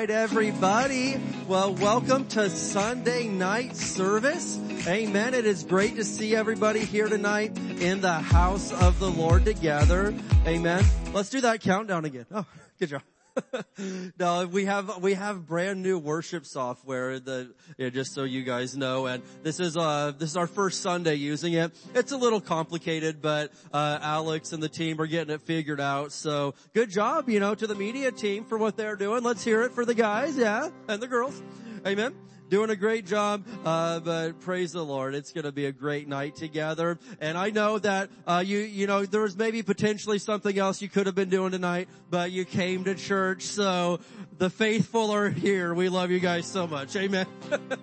right, everybody. Well, welcome to Sunday night service. Amen. It is great to see everybody here tonight in the house of the Lord together. Amen. Let's do that countdown again. Oh, good job. no, we have we have brand new worship software that yeah, just so you guys know, and this is uh this is our first Sunday using it. It's a little complicated, but uh Alex and the team are getting it figured out. So good job, you know, to the media team for what they're doing. Let's hear it for the guys, yeah, and the girls. Amen doing a great job. Uh, but praise the Lord, it's going to be a great night together. And I know that uh, you you know there was maybe potentially something else you could have been doing tonight, but you came to church. So the faithful are here. We love you guys so much. Amen.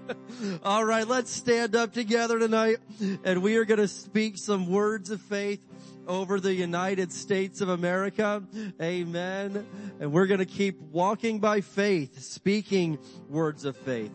All right, let's stand up together tonight, and we are going to speak some words of faith over the United States of America. Amen. And we're going to keep walking by faith, speaking words of faith.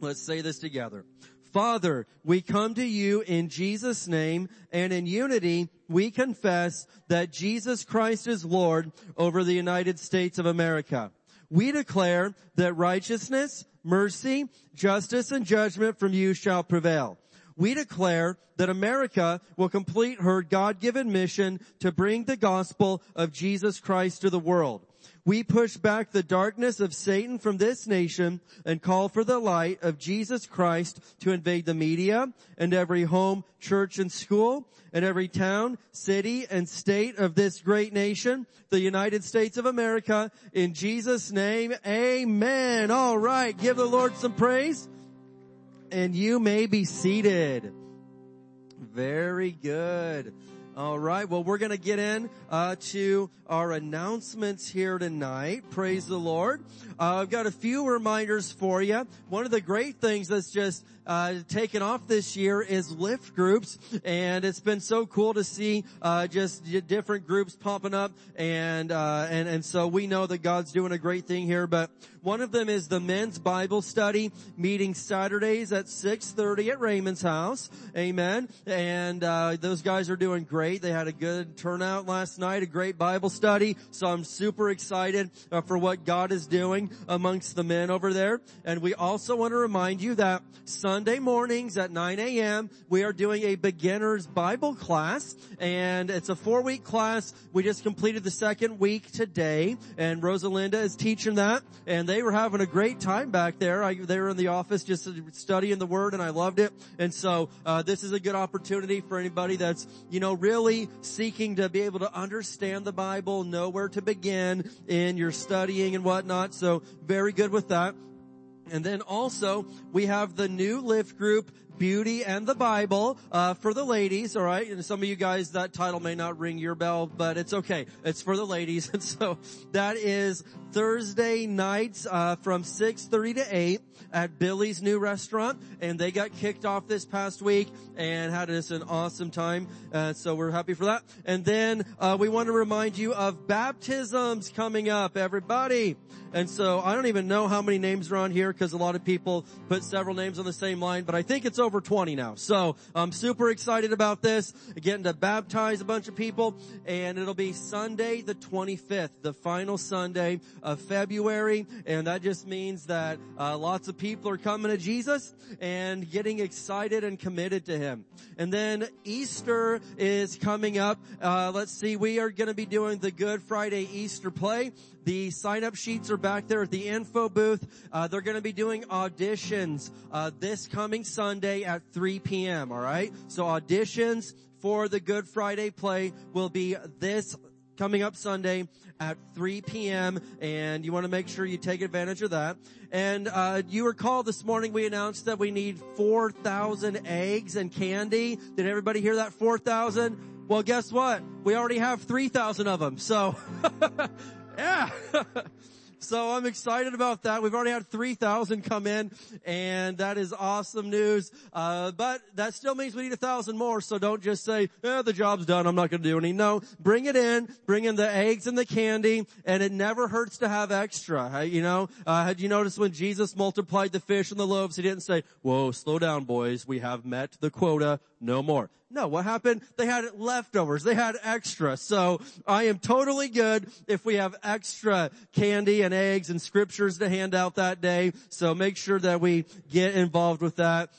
Let's say this together. Father, we come to you in Jesus name and in unity we confess that Jesus Christ is Lord over the United States of America. We declare that righteousness, mercy, justice, and judgment from you shall prevail. We declare that America will complete her God-given mission to bring the gospel of Jesus Christ to the world. We push back the darkness of Satan from this nation and call for the light of Jesus Christ to invade the media and every home, church, and school and every town, city, and state of this great nation, the United States of America. In Jesus' name, amen. All right. Give the Lord some praise and you may be seated. Very good. All right. Well, we're going to get in uh, to our announcements here tonight. Praise the Lord. Uh, I've got a few reminders for you. One of the great things that's just uh, taken off this year is lift groups, and it's been so cool to see uh, just different groups popping up, and uh, and and so we know that God's doing a great thing here. But one of them is the men's Bible study meeting Saturdays at 6:30 at Raymond's house. Amen. And uh, those guys are doing great. They had a good turnout last night, a great Bible study. So I'm super excited uh, for what God is doing amongst the men over there. And we also want to remind you that Sunday mornings at 9 a.m. we are doing a beginner's Bible class, and it's a four-week class. We just completed the second week today, and Rosalinda is teaching that, and they were having a great time back there. I, they were in the office just studying the Word, and I loved it. And so uh, this is a good opportunity for anybody that's you know really seeking to be able to understand the Bible, know where to begin in your studying and whatnot. So very good with that. And then also we have the new lift group beauty and the Bible uh, for the ladies. All right, and some of you guys that title may not ring your bell, but it's okay. It's for the ladies, and so that is Thursday nights uh, from six thirty to eight at Billy's new restaurant, and they got kicked off this past week and had us an awesome time. Uh, so we're happy for that. And then uh, we want to remind you of baptisms coming up, everybody. And so I don't even know how many names are on here because a lot of people put several names on the same line, but I think it's over 20 now. So I'm super excited about this, getting to baptize a bunch of people, and it'll be Sunday the 25th, the final Sunday of February, and that just means that uh, lots of people are coming to Jesus and getting excited and committed to Him. And then Easter is coming up. Uh, let's see, we are going to be doing the Good Friday Easter play. The sign up sheets are back there at the info booth. Uh, they're going to be doing auditions uh, this coming Sunday at 3 p.m. All right, so auditions for the Good Friday play will be this coming up Sunday at 3 p.m. and you want to make sure you take advantage of that. And uh, you recall this morning we announced that we need 4,000 eggs and candy. Did everybody hear that? 4,000? Well, guess what? We already have 3,000 of them. So, yeah. So I'm excited about that. We've already had 3,000 come in and that is awesome news. Uh, but that still means we need a thousand more. So don't just say, eh, the job's done. I'm not going to do any. No, bring it in, bring in the eggs and the candy and it never hurts to have extra. You know, uh, had you noticed when Jesus multiplied the fish and the loaves, he didn't say, whoa, slow down boys. We have met the quota. No more. No, what happened? They had leftovers. They had extra. So I am totally good if we have extra candy and eggs and scriptures to hand out that day. So make sure that we get involved with that.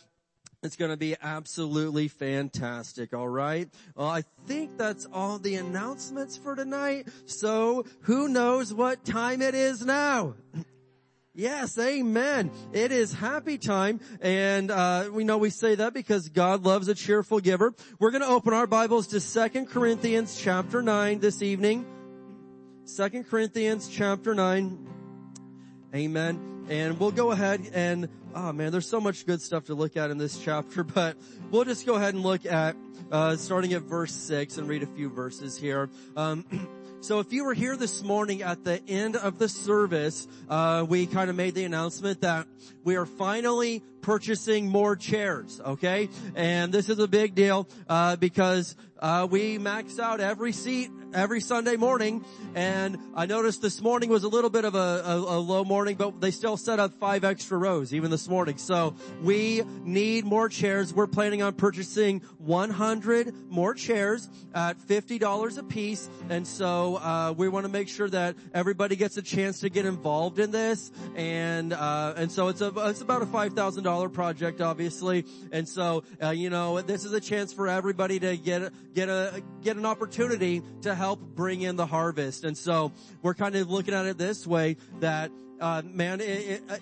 It's going to be absolutely fantastic. All right. Well, I think that's all the announcements for tonight. So who knows what time it is now? Yes, amen. It is happy time, and uh, we know we say that because God loves a cheerful giver. We're going to open our Bibles to Second Corinthians chapter nine this evening. Second Corinthians chapter nine. Amen. And we'll go ahead and oh man, there's so much good stuff to look at in this chapter, but we'll just go ahead and look at uh, starting at verse six and read a few verses here. Um, So if you were here this morning at the end of the service, uh, we kind of made the announcement that we are finally purchasing more chairs, okay? And this is a big deal, uh, because, uh, we max out every seat every Sunday morning. And I noticed this morning was a little bit of a, a, a, low morning, but they still set up five extra rows even this morning. So we need more chairs. We're planning on purchasing 100 more chairs at $50 a piece. And so, uh, we want to make sure that everybody gets a chance to get involved in this. And, uh, and so it's a, it's about a $5,000 project, obviously. And so, uh, you know, this is a chance for everybody to get, get a, get an opportunity to help bring in the harvest. And so we're kind of looking at it this way that uh, man,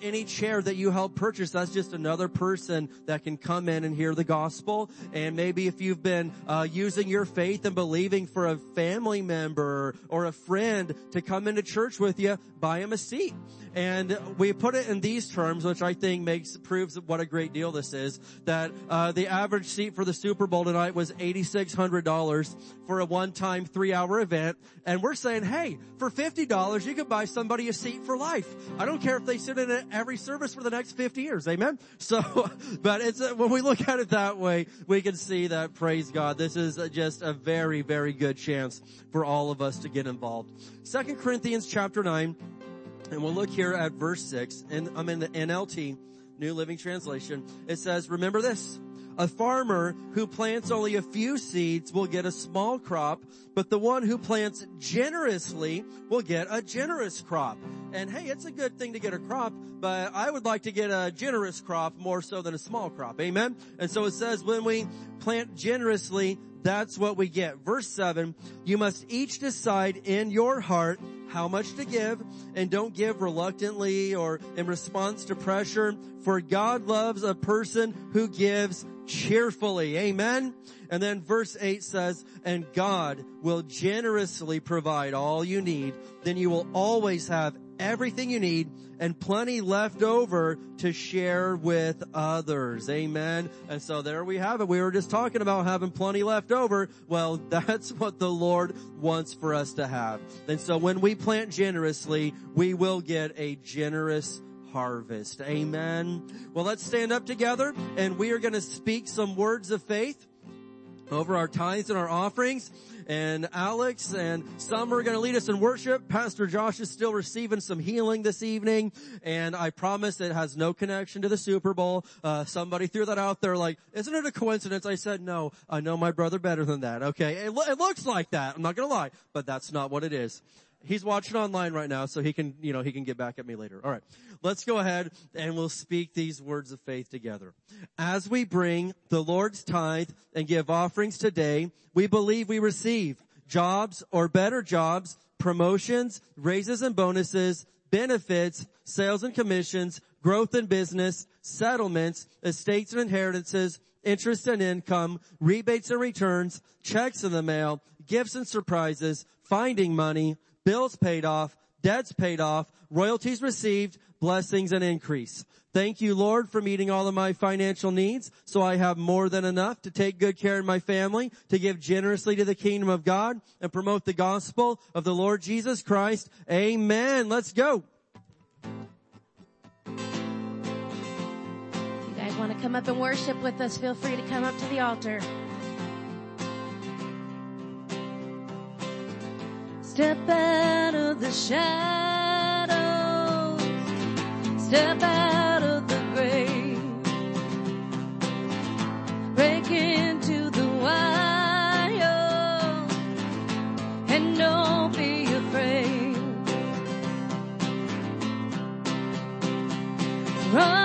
any chair that you help purchase, that's just another person that can come in and hear the gospel. And maybe if you've been uh, using your faith and believing for a family member or a friend to come into church with you, buy them a seat. And we put it in these terms, which I think makes proves what a great deal this is. That uh, the average seat for the Super Bowl tonight was eighty six hundred dollars for a one time three hour event, and we're saying, hey, for fifty dollars you could buy somebody a seat for life. I don't care if they sit in every service for the next 50 years. Amen. So, but it's, uh, when we look at it that way, we can see that praise God. This is just a very, very good chance for all of us to get involved. Second Corinthians chapter nine, and we'll look here at verse six, and I'm in the NLT, New Living Translation. It says, remember this. A farmer who plants only a few seeds will get a small crop, but the one who plants generously will get a generous crop. And hey, it's a good thing to get a crop, but I would like to get a generous crop more so than a small crop. Amen? And so it says when we plant generously, that's what we get. Verse 7, you must each decide in your heart how much to give and don't give reluctantly or in response to pressure for God loves a person who gives cheerfully. Amen. And then verse 8 says, and God will generously provide all you need. Then you will always have everything you need and plenty left over to share with others. Amen. And so there we have it. We were just talking about having plenty left over. Well, that's what the Lord wants for us to have. And so when we plant generously, we will get a generous harvest. Amen. Well, let's stand up together and we are going to speak some words of faith over our tithes and our offerings. And Alex and some are going to lead us in worship. Pastor Josh is still receiving some healing this evening. And I promise it has no connection to the Super Bowl. Uh, somebody threw that out there like, isn't it a coincidence? I said, no, I know my brother better than that. Okay. It, lo- it looks like that. I'm not going to lie, but that's not what it is. He's watching online right now, so he can, you know, he can get back at me later. All right. Let's go ahead and we'll speak these words of faith together. As we bring the Lord's tithe and give offerings today, we believe we receive jobs or better jobs, promotions, raises and bonuses, benefits, sales and commissions, growth in business, settlements, estates and inheritances, interest and income, rebates and returns, checks in the mail, gifts and surprises, finding money, bills paid off, debts paid off, royalties received, blessings and increase. Thank you, Lord, for meeting all of my financial needs so I have more than enough to take good care of my family, to give generously to the kingdom of God and promote the gospel of the Lord Jesus Christ. Amen. Let's go. You guys want to come up and worship with us? Feel free to come up to the altar. Step out of the shadows. Step out of the grave. Break into the wild and don't be afraid. Run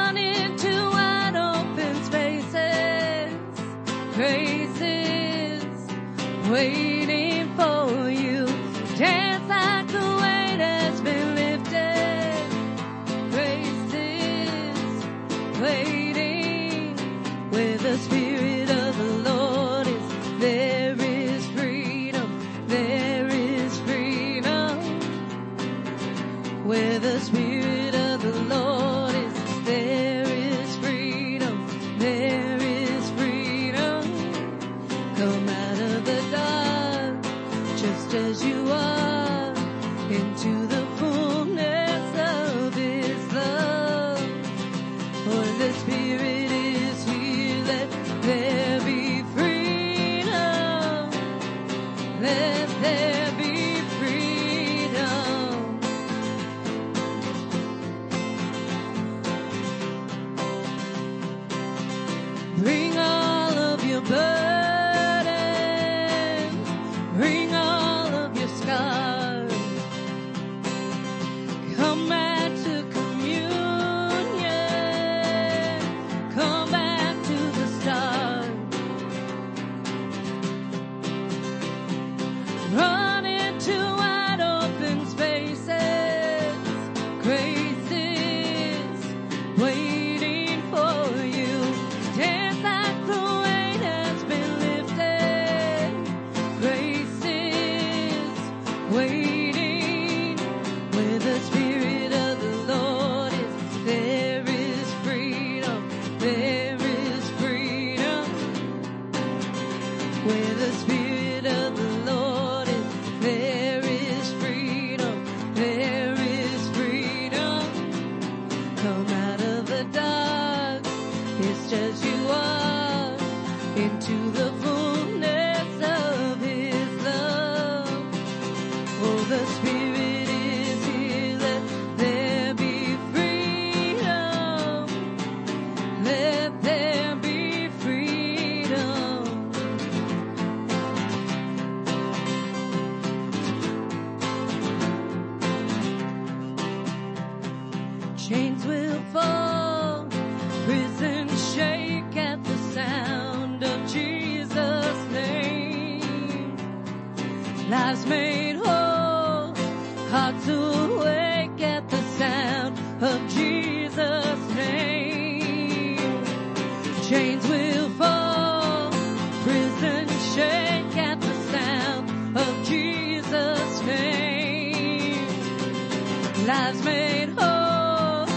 lives made whole,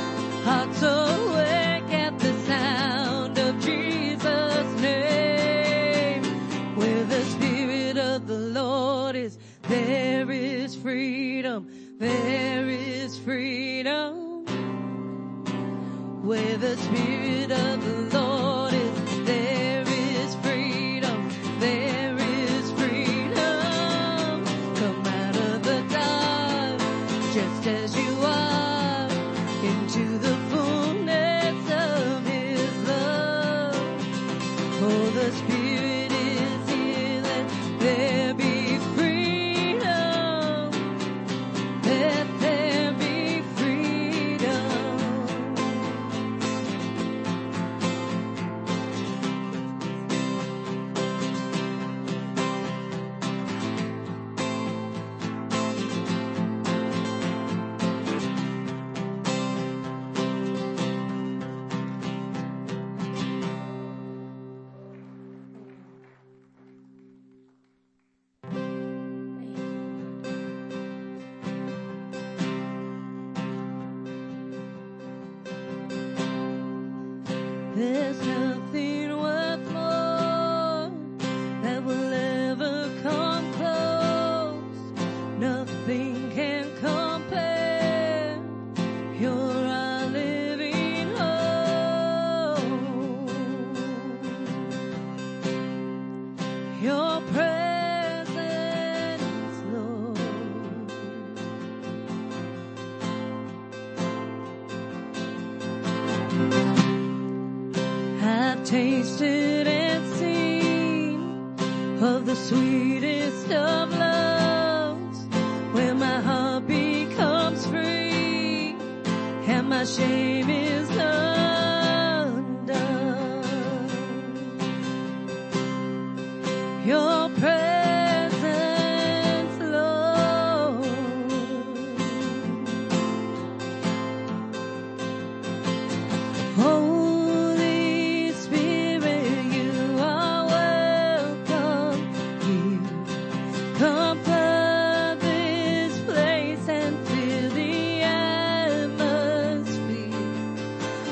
hearts awake at the sound of Jesus' name. Where the Spirit of the Lord is, there is freedom, there is freedom. Where the Spirit of the Lord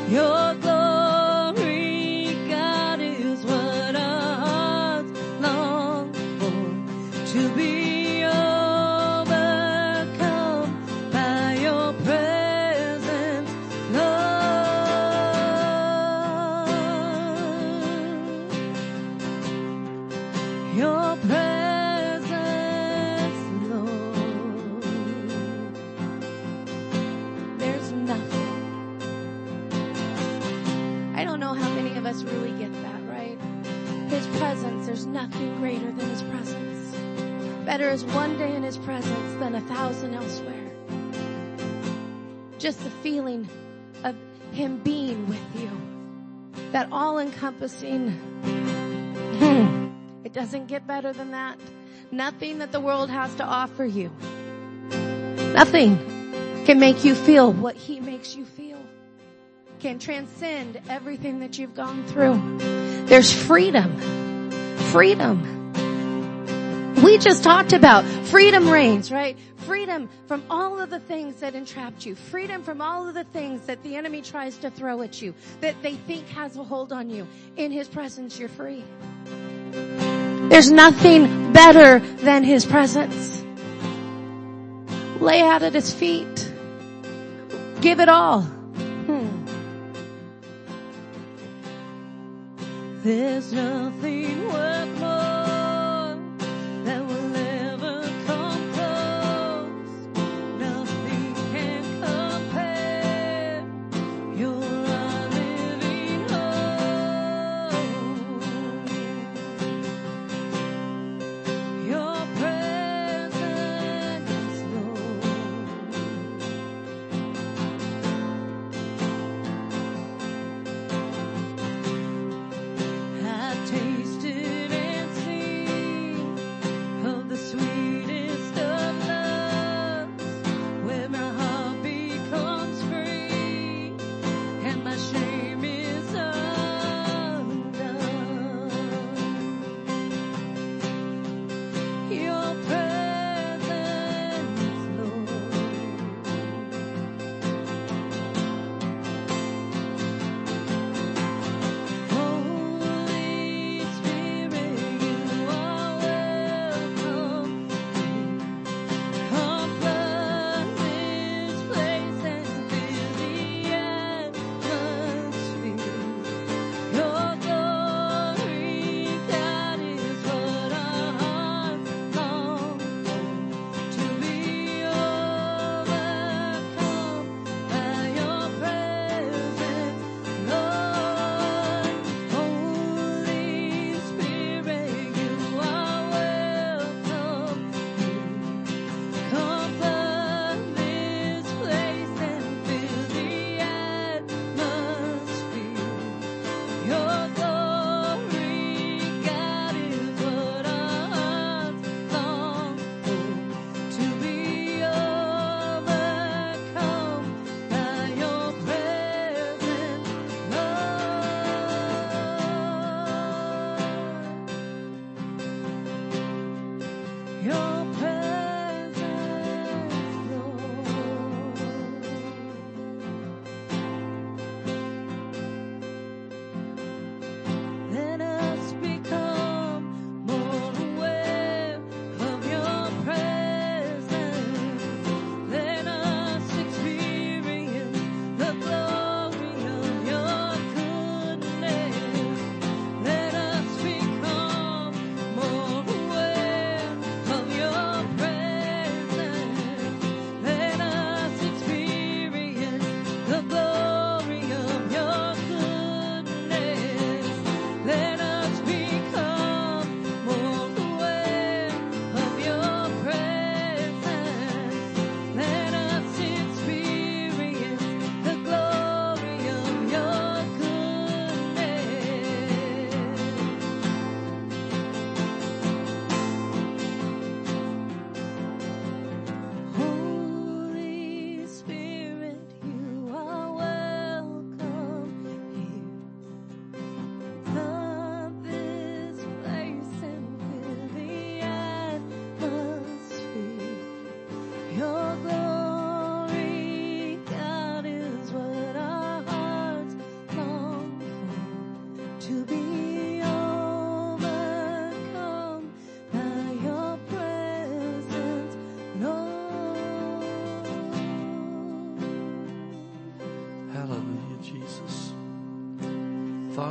Your encompassing. Hmm. It doesn't get better than that. Nothing that the world has to offer you. Nothing can make you feel what He makes you feel. Can transcend everything that you've gone through. There's freedom. Freedom. We just talked about freedom reigns, right? Freedom from all of the things that entrapped you. Freedom from all of the things that the enemy tries to throw at you, that they think has a hold on you. In His presence, you're free. There's nothing better than His presence. Lay out at His feet. Give it all. Hmm. There's nothing worth more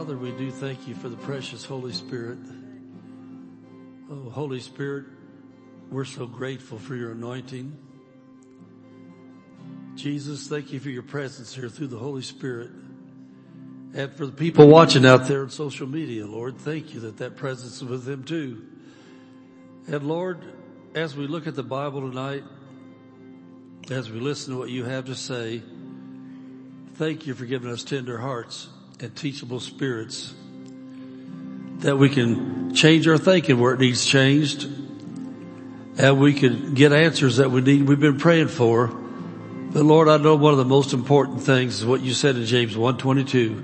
Father, we do thank you for the precious Holy Spirit. Oh, Holy Spirit, we're so grateful for your anointing. Jesus, thank you for your presence here through the Holy Spirit. And for the people watching out there on social media, Lord, thank you that that presence is with them too. And Lord, as we look at the Bible tonight, as we listen to what you have to say, thank you for giving us tender hearts and teachable spirits that we can change our thinking where it needs changed and we can get answers that we need, we've been praying for. But Lord, I know one of the most important things is what you said in James 122.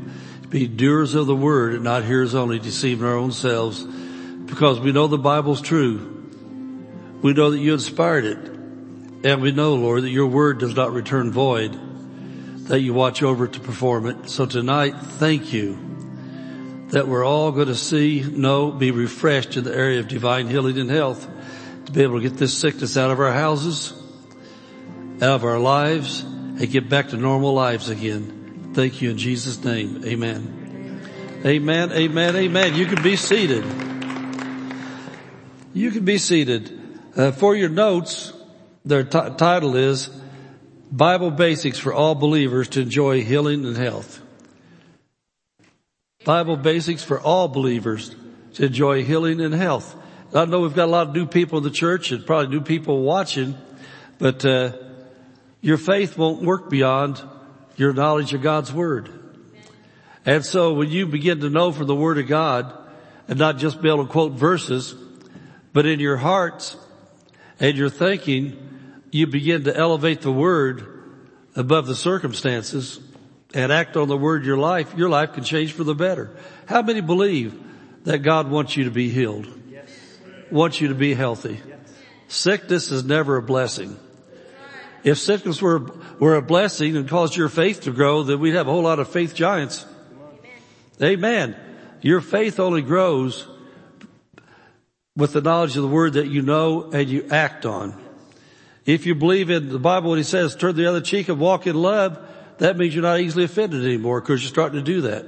Be doers of the word and not hearers only, deceiving our own selves. Because we know the Bible's true. We know that you inspired it. And we know, Lord, that your word does not return void that you watch over to perform it. So tonight, thank you that we're all going to see, know, be refreshed in the area of divine healing and health to be able to get this sickness out of our houses, out of our lives, and get back to normal lives again. Thank you in Jesus' name. Amen. Amen. Amen. Amen. You can be seated. You can be seated. Uh, for your notes, their t- title is Bible Basics for All Believers to Enjoy Healing and Health. Bible Basics for all believers to enjoy healing and health. I know we've got a lot of new people in the church and probably new people watching, but uh, your faith won't work beyond your knowledge of God's Word. And so when you begin to know from the Word of God and not just be able to quote verses, but in your hearts and your thinking, you begin to elevate the word above the circumstances and act on the word your life, your life can change for the better. How many believe that God wants you to be healed? Yes. Wants you to be healthy? Yes. Sickness is never a blessing. If sickness were, were a blessing and caused your faith to grow, then we'd have a whole lot of faith giants. Amen. Amen. Your faith only grows with the knowledge of the word that you know and you act on. If you believe in the Bible what he says turn the other cheek and walk in love, that means you're not easily offended anymore because you're starting to do that.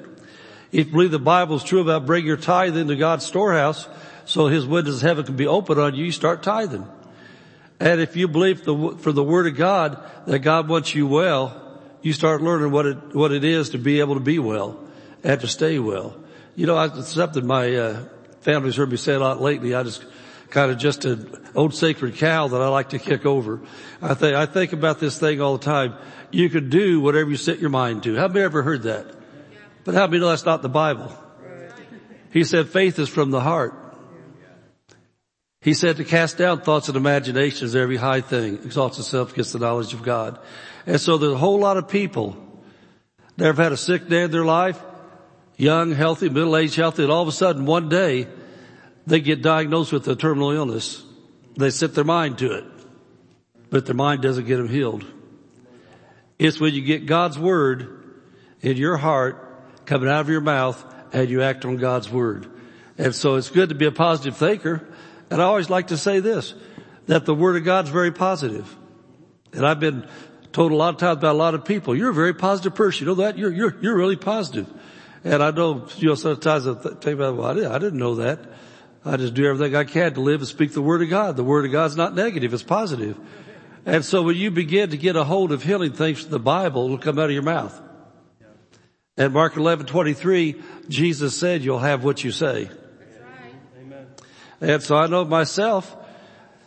If you believe the Bible is true about bring your tithe into God's storehouse so his windows of heaven can be open on you, you start tithing. And if you believe the, for the word of God that God wants you well, you start learning what it, what it is to be able to be well and to stay well. You know, it's something my, uh, family's heard me say a lot lately. I just, kind of just an old sacred cow that I like to kick over. I think, I think about this thing all the time. You can do whatever you set your mind to. Have you ever heard that? But how many know that's not the Bible? He said faith is from the heart. He said to cast down thoughts and imaginations, every high thing exalts itself against the knowledge of God. And so there's a whole lot of people that have had a sick day in their life, young, healthy, middle-aged, healthy, and all of a sudden one day they get diagnosed with a terminal illness. They set their mind to it, but their mind doesn't get them healed. It's when you get God's word in your heart coming out of your mouth and you act on God's word. And so it's good to be a positive thinker. And I always like to say this, that the word of God's very positive. And I've been told a lot of times by a lot of people, you're a very positive person. You know that? You're, you're, you're really positive. And I know, you know, sometimes I think about, well, I didn't, I didn't know that. I just do everything I can to live and speak the word of God. The word of God's not negative, it's positive. And so when you begin to get a hold of healing things from the Bible, it'll come out of your mouth. And Mark 11, 23, Jesus said, you'll have what you say. Amen. And so I know myself,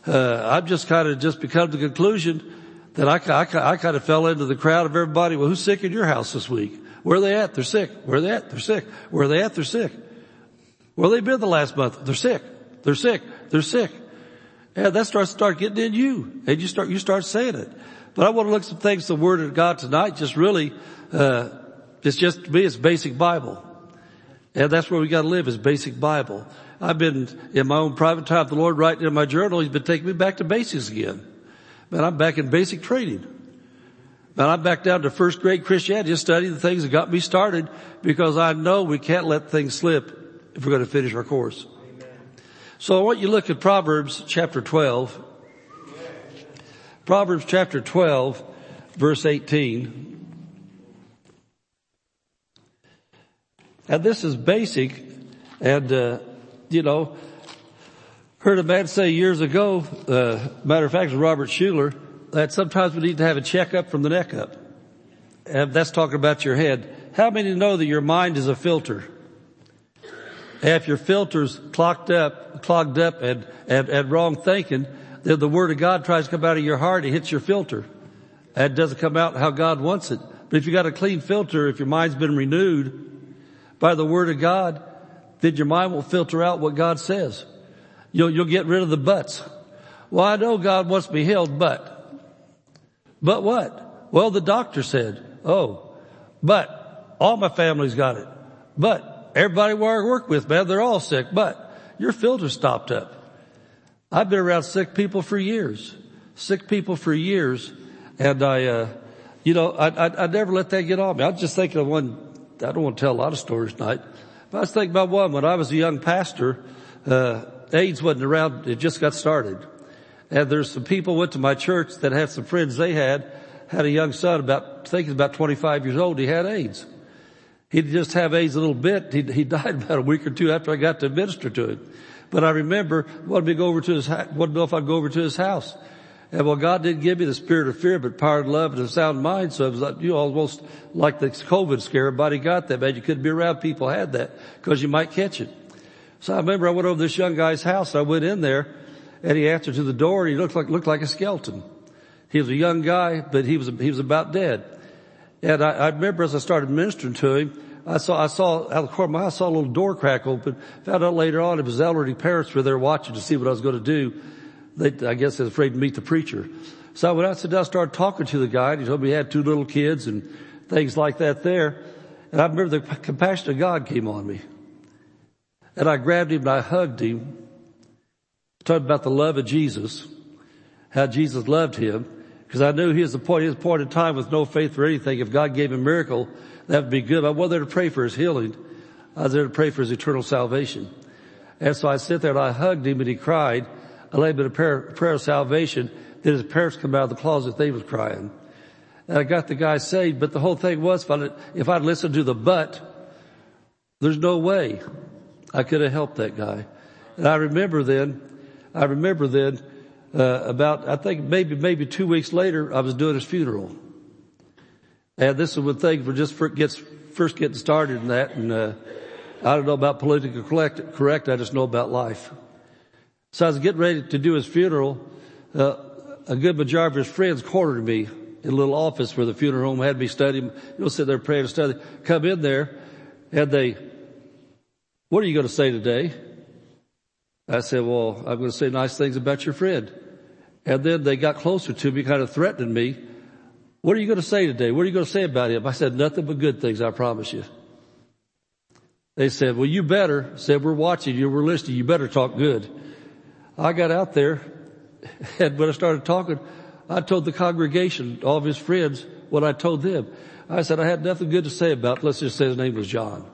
uh, I've just kind of just become the conclusion that I, I, I kind of fell into the crowd of everybody. Well, who's sick in your house this week? Where are they at? They're sick. Where are they at? They're sick. Where are they at? They're sick. Well, they've been the last month. They're sick. They're sick. They're sick. And that starts start getting in you, and you start you start saying it. But I want to look some things. The Word of God tonight, just really, uh, it's just to me, it's basic Bible, and that's where we got to live is basic Bible. I've been in my own private time. The Lord writing in my journal, He's been taking me back to basics again. Man, I'm back in basic training. Man, I'm back down to first grade Christianity, just studying the things that got me started because I know we can't let things slip if we're going to finish our course. So I want you to look at Proverbs chapter 12. Proverbs chapter 12 verse 18. And this is basic. And, uh, you know, heard a man say years ago, uh, matter of fact, Robert Schuller, that sometimes we need to have a checkup from the neck up. And that's talking about your head. How many know that your mind is a filter? If your filter's clogged up, clogged up and, and, and wrong thinking, then the word of God tries to come out of your heart, it hits your filter. It doesn't come out how God wants it. But if you got a clean filter, if your mind's been renewed by the word of God, then your mind will filter out what God says. You'll, you'll get rid of the buts. Well, I know God wants me healed, but. But what? Well, the doctor said, oh, but all my family's got it. But everybody where I work with, man, they're all sick, but your filter stopped up. I've been around sick people for years, sick people for years. And I, uh, you know, I, I, I never let that get on me. I was just thinking of one, I don't want to tell a lot of stories tonight, but I was thinking about one when I was a young pastor, uh, AIDS wasn't around, it just got started. And there's some people went to my church that had some friends they had, had a young son about, I think he's about 25 years old, he had AIDS. He'd just have AIDS a little bit. He, he died about a week or two after I got to minister to him. But I remember, me to go over to his, know if I'd go over to his house. And well, God didn't give me the spirit of fear, but power of love and a sound mind. So it was like, you know, almost like the COVID scare. Everybody got that, man. You couldn't be around people had that because you might catch it. So I remember I went over this young guy's house. I went in there and he answered to the door and he looked like, looked like a skeleton. He was a young guy, but he was, he was about dead. And I, I remember as I started ministering to him, I saw, I saw out of the corner of my eye, I saw a little door crack open. Found out later on it was elderly parents were there watching to see what I was going to do. They, I guess they was afraid to meet the preacher. So I went out, down, started talking to the guy. And he told me he had two little kids and things like that there. And I remember the compassion of God came on me. And I grabbed him and I hugged him. Talked about the love of Jesus, how Jesus loved him. Because I knew he was the point, his point in time with no faith for anything. If God gave him a miracle, that would be good. I wasn't there to pray for his healing. I was there to pray for his eternal salvation. And so I sit there and I hugged him and he cried. I laid him in a prayer, prayer of salvation. Then his parents come out of the closet. They was crying. And I got the guy saved, but the whole thing was if I'd, if I'd listened to the but, there's no way I could have helped that guy. And I remember then, I remember then, uh, about, I think maybe, maybe two weeks later, I was doing his funeral. And this is when things were just for, gets, first getting started in that. And, uh, I don't know about politically correct, correct. I just know about life. So I was getting ready to do his funeral. Uh, a good majority of his friends cornered me in a little office where the funeral home had me studying. You know, sit there praying and study. Come in there and they, what are you going to say today? I said, well, I'm going to say nice things about your friend. And then they got closer to me, kind of threatening me. What are you going to say today? What are you going to say about him? I said, nothing but good things, I promise you. They said, well, you better, said, we're watching you, we're listening, you better talk good. I got out there and when I started talking, I told the congregation, all of his friends, what I told them. I said, I had nothing good to say about, let's just say his name was John.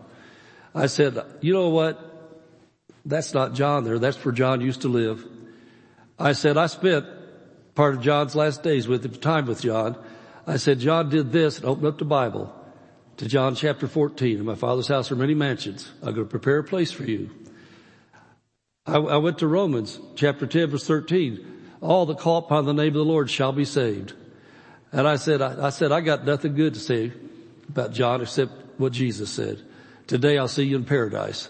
I said, you know what? That's not John there. That's where John used to live. I said, I spent part of John's last days with him, time with John. I said, John did this and opened up the Bible to John chapter 14. In my father's house are many mansions. I'm going to prepare a place for you. I, I went to Romans chapter 10 verse 13. All that call upon the name of the Lord shall be saved. And I said, I, I said, I got nothing good to say about John except what Jesus said. Today I'll see you in paradise.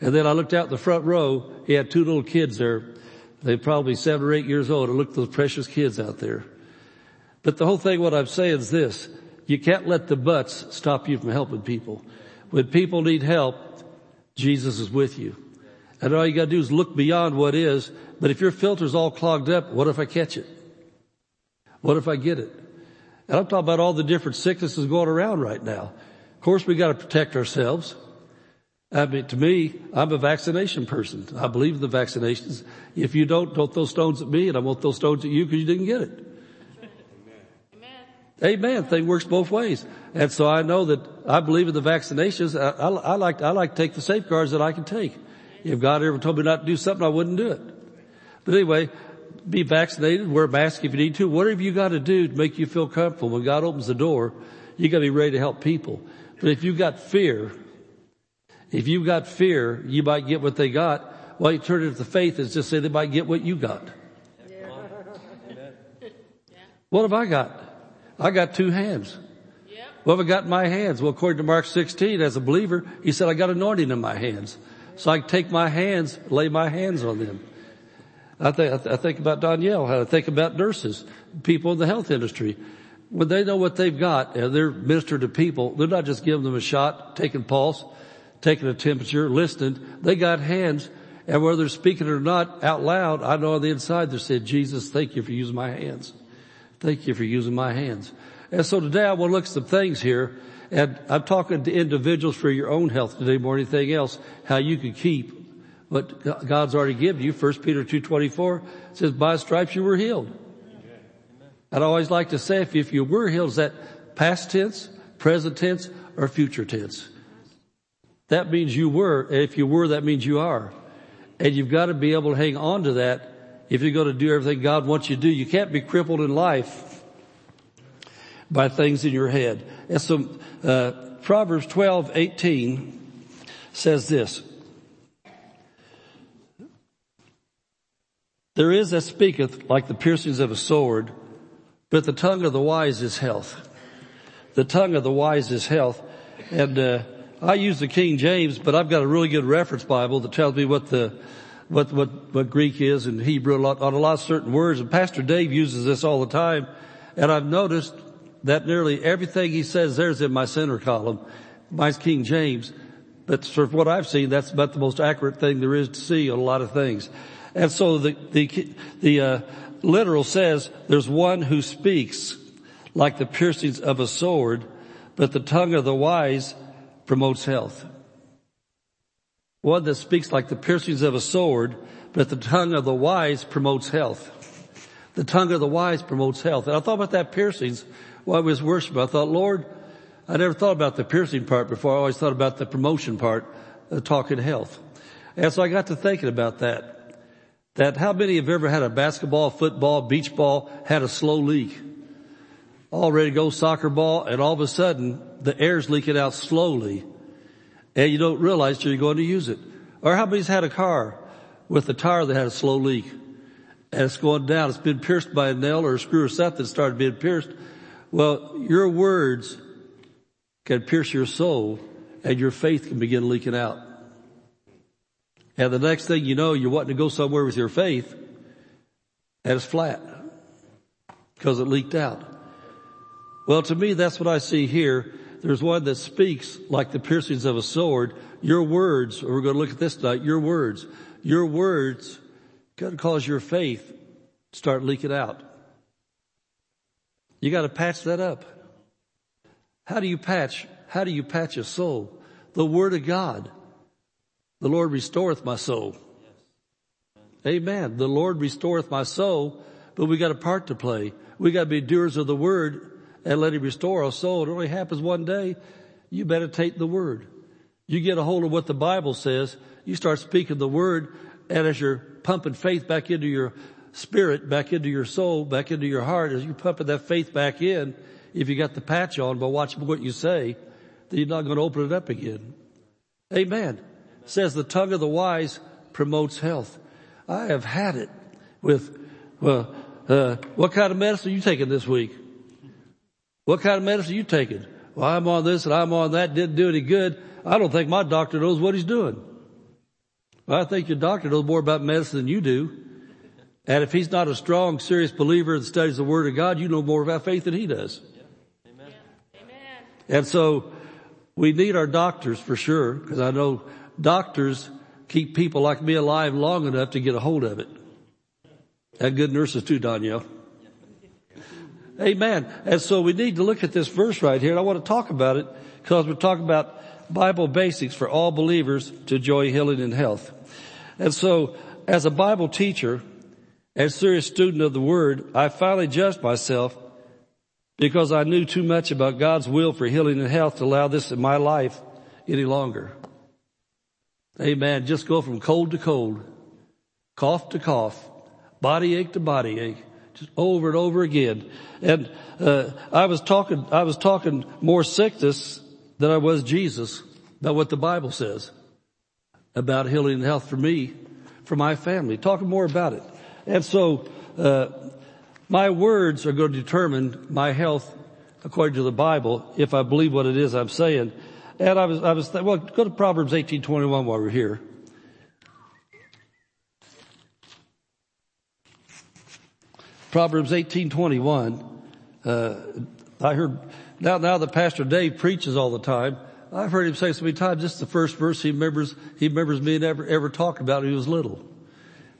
And then I looked out the front row. He had two little kids there. They probably seven or eight years old. I looked at those precious kids out there. But the whole thing, what I'm saying is this. You can't let the butts stop you from helping people. When people need help, Jesus is with you. And all you gotta do is look beyond what is. But if your filter's all clogged up, what if I catch it? What if I get it? And I'm talking about all the different sicknesses going around right now. Of course we gotta protect ourselves. I mean, to me, I'm a vaccination person. I believe in the vaccinations. If you don't, don't throw stones at me and I won't throw stones at you because you didn't get it. Amen. Amen. Thing works both ways. And so I know that I believe in the vaccinations. I, I, I like, I like to take the safeguards that I can take. If God ever told me not to do something, I wouldn't do it. But anyway, be vaccinated, wear a mask if you need to, whatever you got to do to make you feel comfortable. When God opens the door, you got to be ready to help people. But if you've got fear, If you've got fear, you might get what they got. Well, you turn it to faith is just say they might get what you got. What have I got? I got two hands. What have I got in my hands? Well, according to Mark 16, as a believer, he said, I got anointing in my hands. So I take my hands, lay my hands on them. I think, I think about Danielle, I think about nurses, people in the health industry. When they know what they've got and they're ministering to people, they're not just giving them a shot, taking pulse, taking a temperature, listening. They got hands and whether they're speaking or not out loud, I know on the inside they said, Jesus, thank you for using my hands. Thank you for using my hands. And so today I want to look at some things here and I'm talking to individuals for your own health today more than anything else, how you can keep what God's already given you. 1 Peter 2.24 says, by stripes you were healed. I'd always like to say if, if you were healed, is that past tense, present tense, or future tense? That means you were. If you were, that means you are. And you've got to be able to hang on to that if you're going to do everything God wants you to do. You can't be crippled in life by things in your head. And so, uh, Proverbs 12, 18 says this. There is that speaketh like the piercings of a sword, but the tongue of the wise is health. The tongue of the wise is health. And, uh, I use the King James, but I've got a really good reference Bible that tells me what the, what, what, what Greek is and Hebrew a lot, on a lot of certain words. And Pastor Dave uses this all the time. And I've noticed that nearly everything he says there's in my center column. Mine's King James. But for what I've seen, that's about the most accurate thing there is to see on a lot of things. And so the, the, the, uh, literal says there's one who speaks like the piercings of a sword, but the tongue of the wise promotes health. One that speaks like the piercings of a sword, but the tongue of the wise promotes health. The tongue of the wise promotes health. And I thought about that piercings while I was worshiping. I thought, Lord, I never thought about the piercing part before. I always thought about the promotion part, uh, talking health. And so I got to thinking about that that how many have ever had a basketball, football, beach ball, had a slow leak? All ready to go soccer ball and all of a sudden the air's leaking out slowly and you don't realize till you're going to use it. Or how many's had a car with a tire that had a slow leak and it's going down. It's been pierced by a nail or a screw or something started being pierced. Well, your words can pierce your soul and your faith can begin leaking out. And the next thing you know, you're wanting to go somewhere with your faith and it's flat because it leaked out. Well, to me, that's what I see here. There's one that speaks like the piercings of a sword. Your words, we're going to look at this tonight, your words, your words can cause your faith start leaking out. You got to patch that up. How do you patch, how do you patch a soul? The word of God. The Lord restoreth my soul. Amen. The Lord restoreth my soul, but we got a part to play. We got to be doers of the word and let him restore our soul. It only happens one day. You meditate the word. You get a hold of what the Bible says. You start speaking the word and as you're pumping faith back into your spirit, back into your soul, back into your heart, as you're pumping that faith back in, if you got the patch on by watching what you say, then you're not going to open it up again. Amen says the tongue of the wise promotes health. I have had it with, well, uh, what kind of medicine are you taking this week? What kind of medicine are you taking? Well, I'm on this and I'm on that, didn't do any good. I don't think my doctor knows what he's doing. Well, I think your doctor knows more about medicine than you do. And if he's not a strong, serious believer that studies the Word of God, you know more about faith than he does. Amen. And so we need our doctors for sure, because I know doctors keep people like me alive long enough to get a hold of it. And good nurses too, Danielle. Amen. And so we need to look at this verse right here, and I want to talk about it because we're talking about Bible basics for all believers to joy, healing and health. And so, as a Bible teacher, as serious student of the Word, I finally judged myself because I knew too much about God's will for healing and health to allow this in my life any longer. Amen. Just go from cold to cold, cough to cough, body ache to body ache, over and over again. And uh, I was talking, I was talking more sickness than I was Jesus about what the Bible says. about healing and health for me, for my family, talking more about it. And so, uh, my words are going to determine my health according to the Bible if I believe what it is I'm saying. And I was, I was, well, go to Proverbs 18:21 while we're here. Proverbs 18:21. Uh, I heard now now that Pastor Dave preaches all the time. I've heard him say so many times. This is the first verse he remembers. He remembers me ever ever talked about when he was little,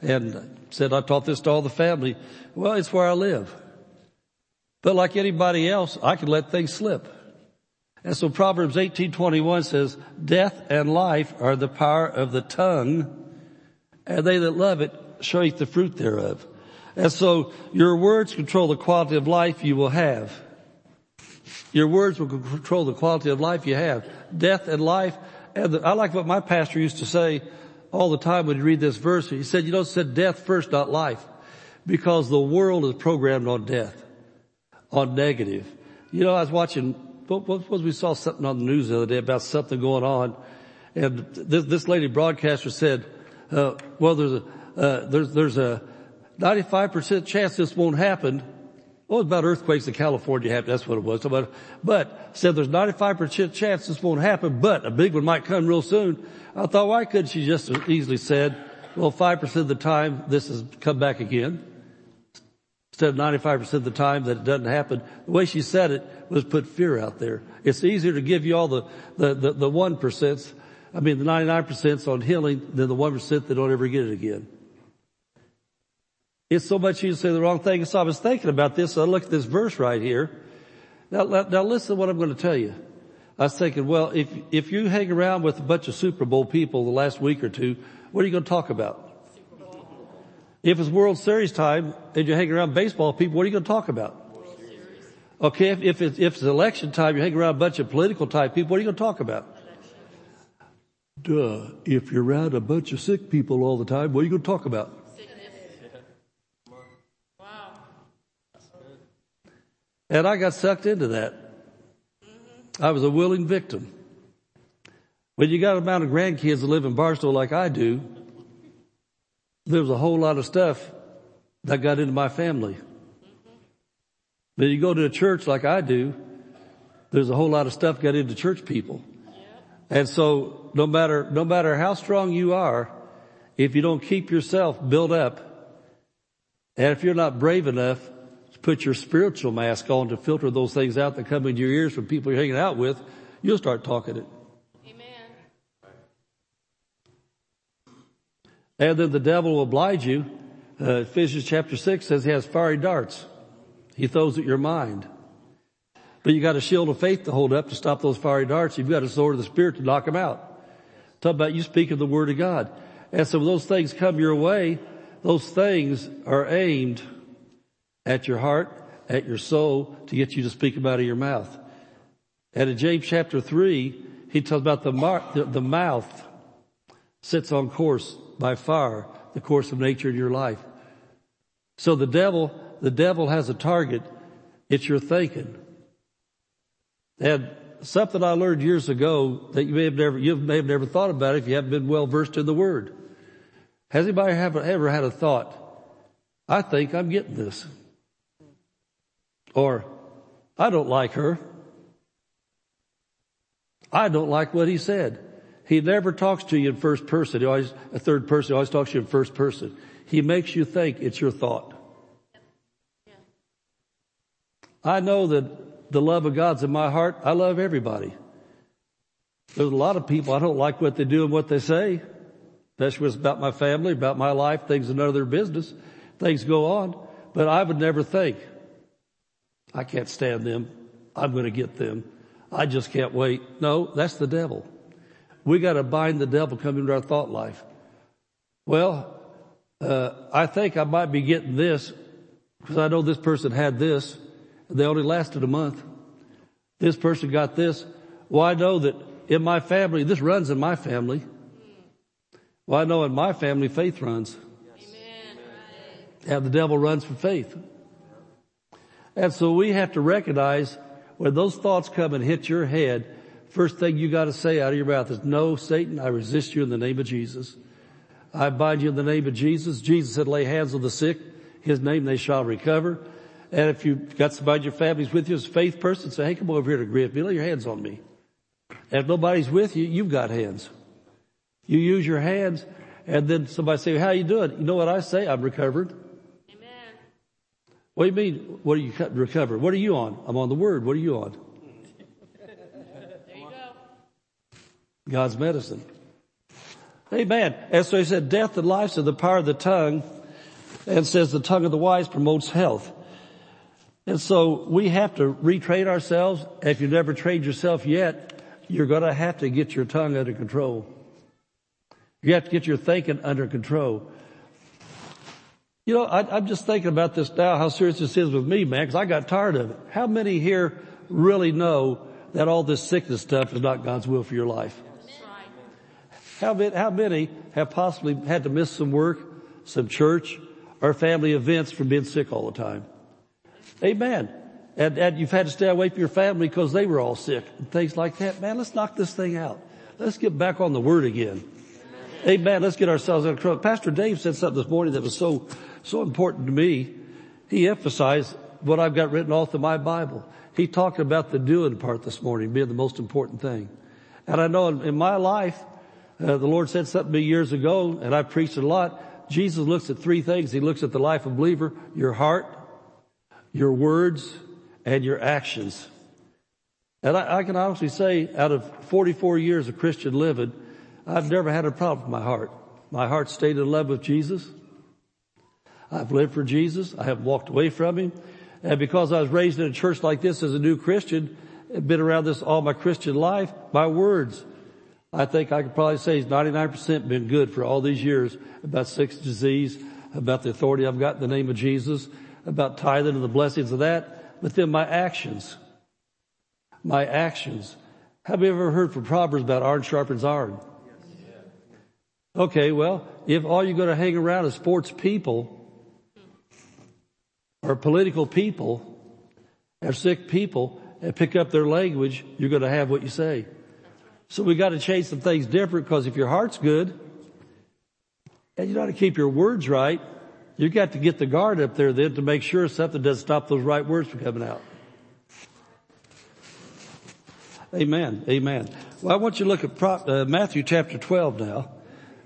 and said I taught this to all the family. Well, it's where I live. But like anybody else, I can let things slip. And so Proverbs 18:21 says, "Death and life are the power of the tongue, and they that love it eat the fruit thereof." And so your words control the quality of life you will have. Your words will control the quality of life you have. Death and life. And the, I like what my pastor used to say all the time when he read this verse. He said, you know, it said death first, not life. Because the world is programmed on death, on negative. You know, I was watching, what, what was we saw something on the news the other day about something going on. And this, this lady broadcaster said, uh, well, there's a, uh, there's, there's a, 95% chance this won't happen. Well, it's about earthquakes in California happen. That's what it was. But, but said there's 95% chance this won't happen, but a big one might come real soon. I thought, why couldn't she just as easily said, well, 5% of the time this has come back again? Instead of 95% of the time that it doesn't happen. The way she said it was put fear out there. It's easier to give you all the, the, the, the 1%, I mean the 99% on healing than the 1% that don't ever get it again. It's so much easier to say the wrong thing. So I was thinking about this. So I looked at this verse right here. Now, now listen to what I'm going to tell you. I was thinking, well, if, if you hang around with a bunch of Super Bowl people the last week or two, what are you going to talk about? If it's World Series time and you hang around baseball people, what are you going to talk about? Okay, if, if, it's, if it's election time, you hang around a bunch of political type people, what are you going to talk about? Duh. If you're around a bunch of sick people all the time, what are you going to talk about? And I got sucked into that. I was a willing victim. When you got a amount of grandkids that live in Barstow like I do, there was a whole lot of stuff that got into my family. When you go to a church like I do, there's a whole lot of stuff got into church people. And so no matter, no matter how strong you are, if you don't keep yourself built up, and if you're not brave enough put your spiritual mask on to filter those things out that come into your ears from people you're hanging out with, you'll start talking it. Amen. And then the devil will oblige you. Uh, Ephesians chapter 6 says he has fiery darts. He throws at your mind. But you got a shield of faith to hold up to stop those fiery darts. You've got a sword of the Spirit to knock them out. Talk about you speaking the Word of God. And so when those things come your way, those things are aimed at your heart, at your soul to get you to speak them out of your mouth. And in James chapter three, he talks about the, mar- the, the mouth sits on course by fire, the course of nature in your life. So the devil, the devil has a target. It's your thinking. And something I learned years ago that you may have never, you may have never thought about if you haven't been well versed in the word. Has anybody ever had a thought? I think I'm getting this. Or, I don't like her. I don't like what he said. He never talks to you in first person. He always, a third person, he always talks to you in first person. He makes you think it's your thought. I know that the love of God's in my heart. I love everybody. There's a lot of people I don't like what they do and what they say. Especially when about my family, about my life, things of their business. Things go on. But I would never think, I can't stand them. I'm going to get them. I just can't wait. No, that's the devil. We got to bind the devil coming into our thought life. Well, uh, I think I might be getting this because I know this person had this. They only lasted a month. This person got this. Well, I know that in my family, this runs in my family. Well, I know in my family, faith runs. Amen. And the devil runs for faith. And so we have to recognize when those thoughts come and hit your head, first thing you got to say out of your mouth is, no, Satan, I resist you in the name of Jesus. I bind you in the name of Jesus. Jesus said, lay hands on the sick. His name they shall recover. And if you've got somebody in your family's with you as a faith person, say, hey, come over here to with me. Lay your hands on me. And if nobody's with you, you've got hands. You use your hands and then somebody say, how you doing? You know what I say? I'm recovered. What do you mean? What are you recovered? What are you on? I'm on the word. What are you on? there you go. God's medicine. Amen. And so he said, death and life are the power of the tongue and says the tongue of the wise promotes health. And so we have to retrain ourselves. If you've never trained yourself yet, you're going to have to get your tongue under control. You have to get your thinking under control. You know, I, am just thinking about this now, how serious this is with me, man, because I got tired of it. How many here really know that all this sickness stuff is not God's will for your life? How many, how many have possibly had to miss some work, some church, or family events from being sick all the time? Amen. And, and you've had to stay away from your family because they were all sick and things like that. Man, let's knock this thing out. Let's get back on the word again. Amen. Let's get ourselves in control. Pastor Dave said something this morning that was so, so important to me. He emphasized what I've got written off through my Bible. He talked about the doing part this morning being the most important thing. And I know in, in my life, uh, the Lord said something to me years ago, and I preached a lot. Jesus looks at three things. He looks at the life of a believer, your heart, your words, and your actions. And I, I can honestly say, out of 44 years of Christian living, I've never had a problem with my heart. My heart stayed in love with Jesus. I've lived for Jesus. I haven't walked away from Him. And because I was raised in a church like this as a new Christian, been around this all my Christian life, my words, I think I could probably say is 99% been good for all these years about sex disease, about the authority I've got in the name of Jesus, about tithing and the blessings of that, but then my actions. My actions. Have you ever heard from Proverbs about iron sharpens iron? Okay, well, if all you're going to hang around is sports people or political people or sick people and pick up their language, you're going to have what you say. So we got to change some things different because if your heart's good and you got to keep your words right, you got to get the guard up there then to make sure something doesn't stop those right words from coming out. Amen. Amen. Well, I want you to look at uh, Matthew chapter 12 now.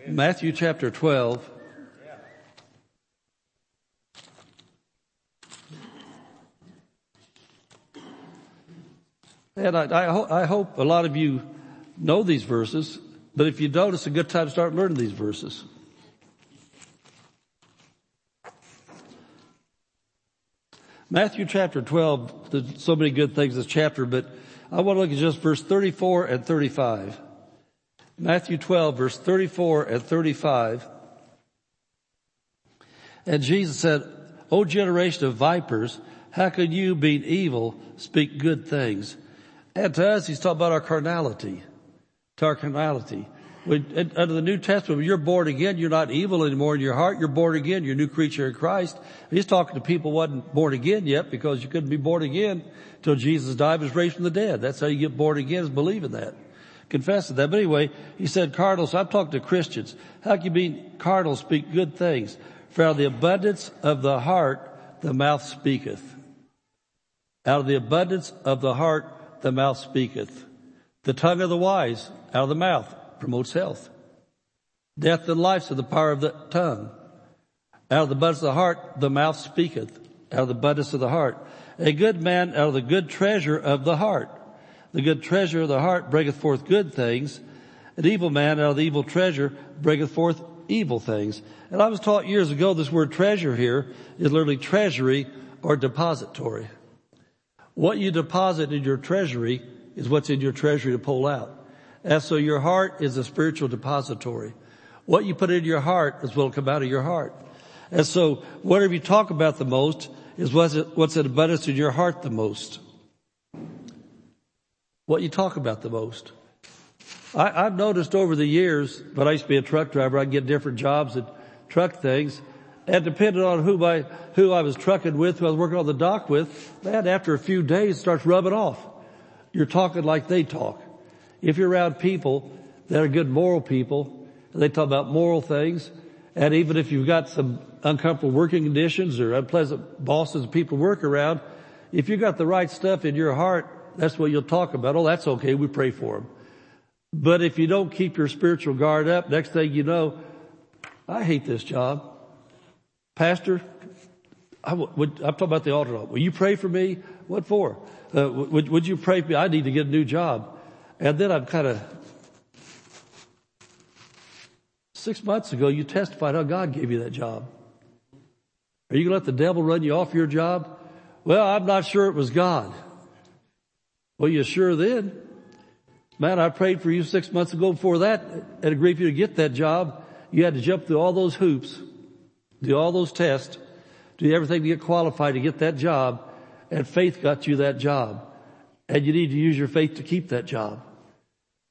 Matthew chapter 12. And I, I, ho- I, hope a lot of you know these verses, but if you don't, it's a good time to start learning these verses. Matthew chapter 12, there's so many good things in this chapter, but I want to look at just verse 34 and 35. Matthew 12 verse 34 and 35. And Jesus said, O generation of vipers, how can you being evil speak good things? And to us, he's talking about our carnality, to our carnality. When, under the New Testament, when you're born again, you're not evil anymore in your heart. You're born again. You're a new creature in Christ. He's talking to people who wasn't born again yet because you couldn't be born again until Jesus died and was raised from the dead. That's how you get born again is believing that confessing that. But anyway, he said cardinals, I'm talking to Christians. How can you be cardinals speak good things? For out of the abundance of the heart, the mouth speaketh. Out of the abundance of the heart, the mouth speaketh. The tongue of the wise, out of the mouth, promotes health. Death and life are the power of the tongue. Out of the abundance of the heart, the mouth speaketh. Out of the abundance of the heart. A good man out of the good treasure of the heart. The good treasure of the heart bringeth forth good things. An evil man out of the evil treasure bringeth forth evil things. And I was taught years ago this word treasure here is literally treasury or depository. What you deposit in your treasury is what's in your treasury to pull out. And so your heart is a spiritual depository. What you put in your heart is what will come out of your heart. And so whatever you talk about the most is what's, what's in abundance in your heart the most what you talk about the most. I, have noticed over the years, but I used to be a truck driver, I'd get different jobs and truck things. And depending on who I, who I was trucking with, who I was working on the dock with, That after a few days starts rubbing off. You're talking like they talk. if you're around people that are good moral people, and they talk about moral things, and even if you've got some uncomfortable working conditions or unpleasant bosses and people work around, if you've got the right stuff in your heart, that's what you'll talk about. Oh, that's okay. We pray for them. But if you don't keep your spiritual guard up, next thing you know, I hate this job. Pastor, I would, I'm talking about the altar. Will you pray for me? What for? Uh, would, would you pray for me? I need to get a new job. And then I'm kind of, six months ago, you testified how God gave you that job. Are you going to let the devil run you off your job? Well, I'm not sure it was God. Well, you sure then? Man, I prayed for you six months ago before that and agreed for you to get that job. You had to jump through all those hoops, do all those tests, do everything to get qualified to get that job, and faith got you that job. And you need to use your faith to keep that job.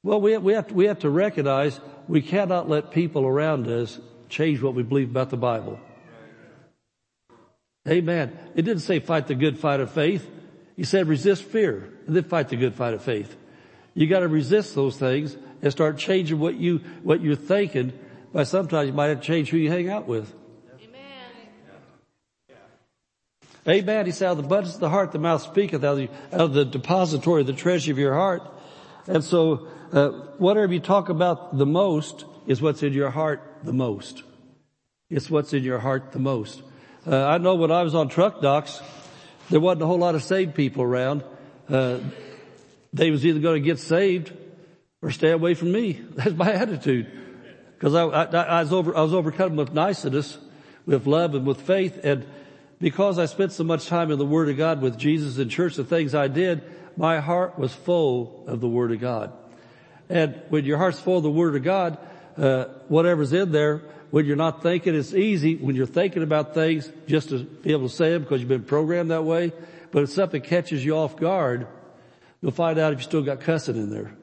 Well, we have, we have, to, we have to recognize we cannot let people around us change what we believe about the Bible. Amen. It didn't say fight the good fight of faith. He said resist fear and then fight the good fight of faith. You gotta resist those things and start changing what you, what you're thinking by sometimes you might have to change who you hang out with. Amen. Amen. He said, out of the abundance of the heart, the mouth speaketh out of the, out of the depository, the treasure of your heart. And so, uh, whatever you talk about the most is what's in your heart the most. It's what's in your heart the most. Uh, I know when I was on truck docks, there wasn't a whole lot of saved people around. Uh, they was either going to get saved or stay away from me. That's my attitude. Cause I, I, I, was over, I was overcome with niceness, with love and with faith. And because I spent so much time in the Word of God with Jesus in church, the things I did, my heart was full of the Word of God. And when your heart's full of the Word of God, uh, whatever's in there, when you're not thinking, it's easy when you're thinking about things just to be able to say them because you've been programmed that way. But if something catches you off guard, you'll find out if you still got cussing in there.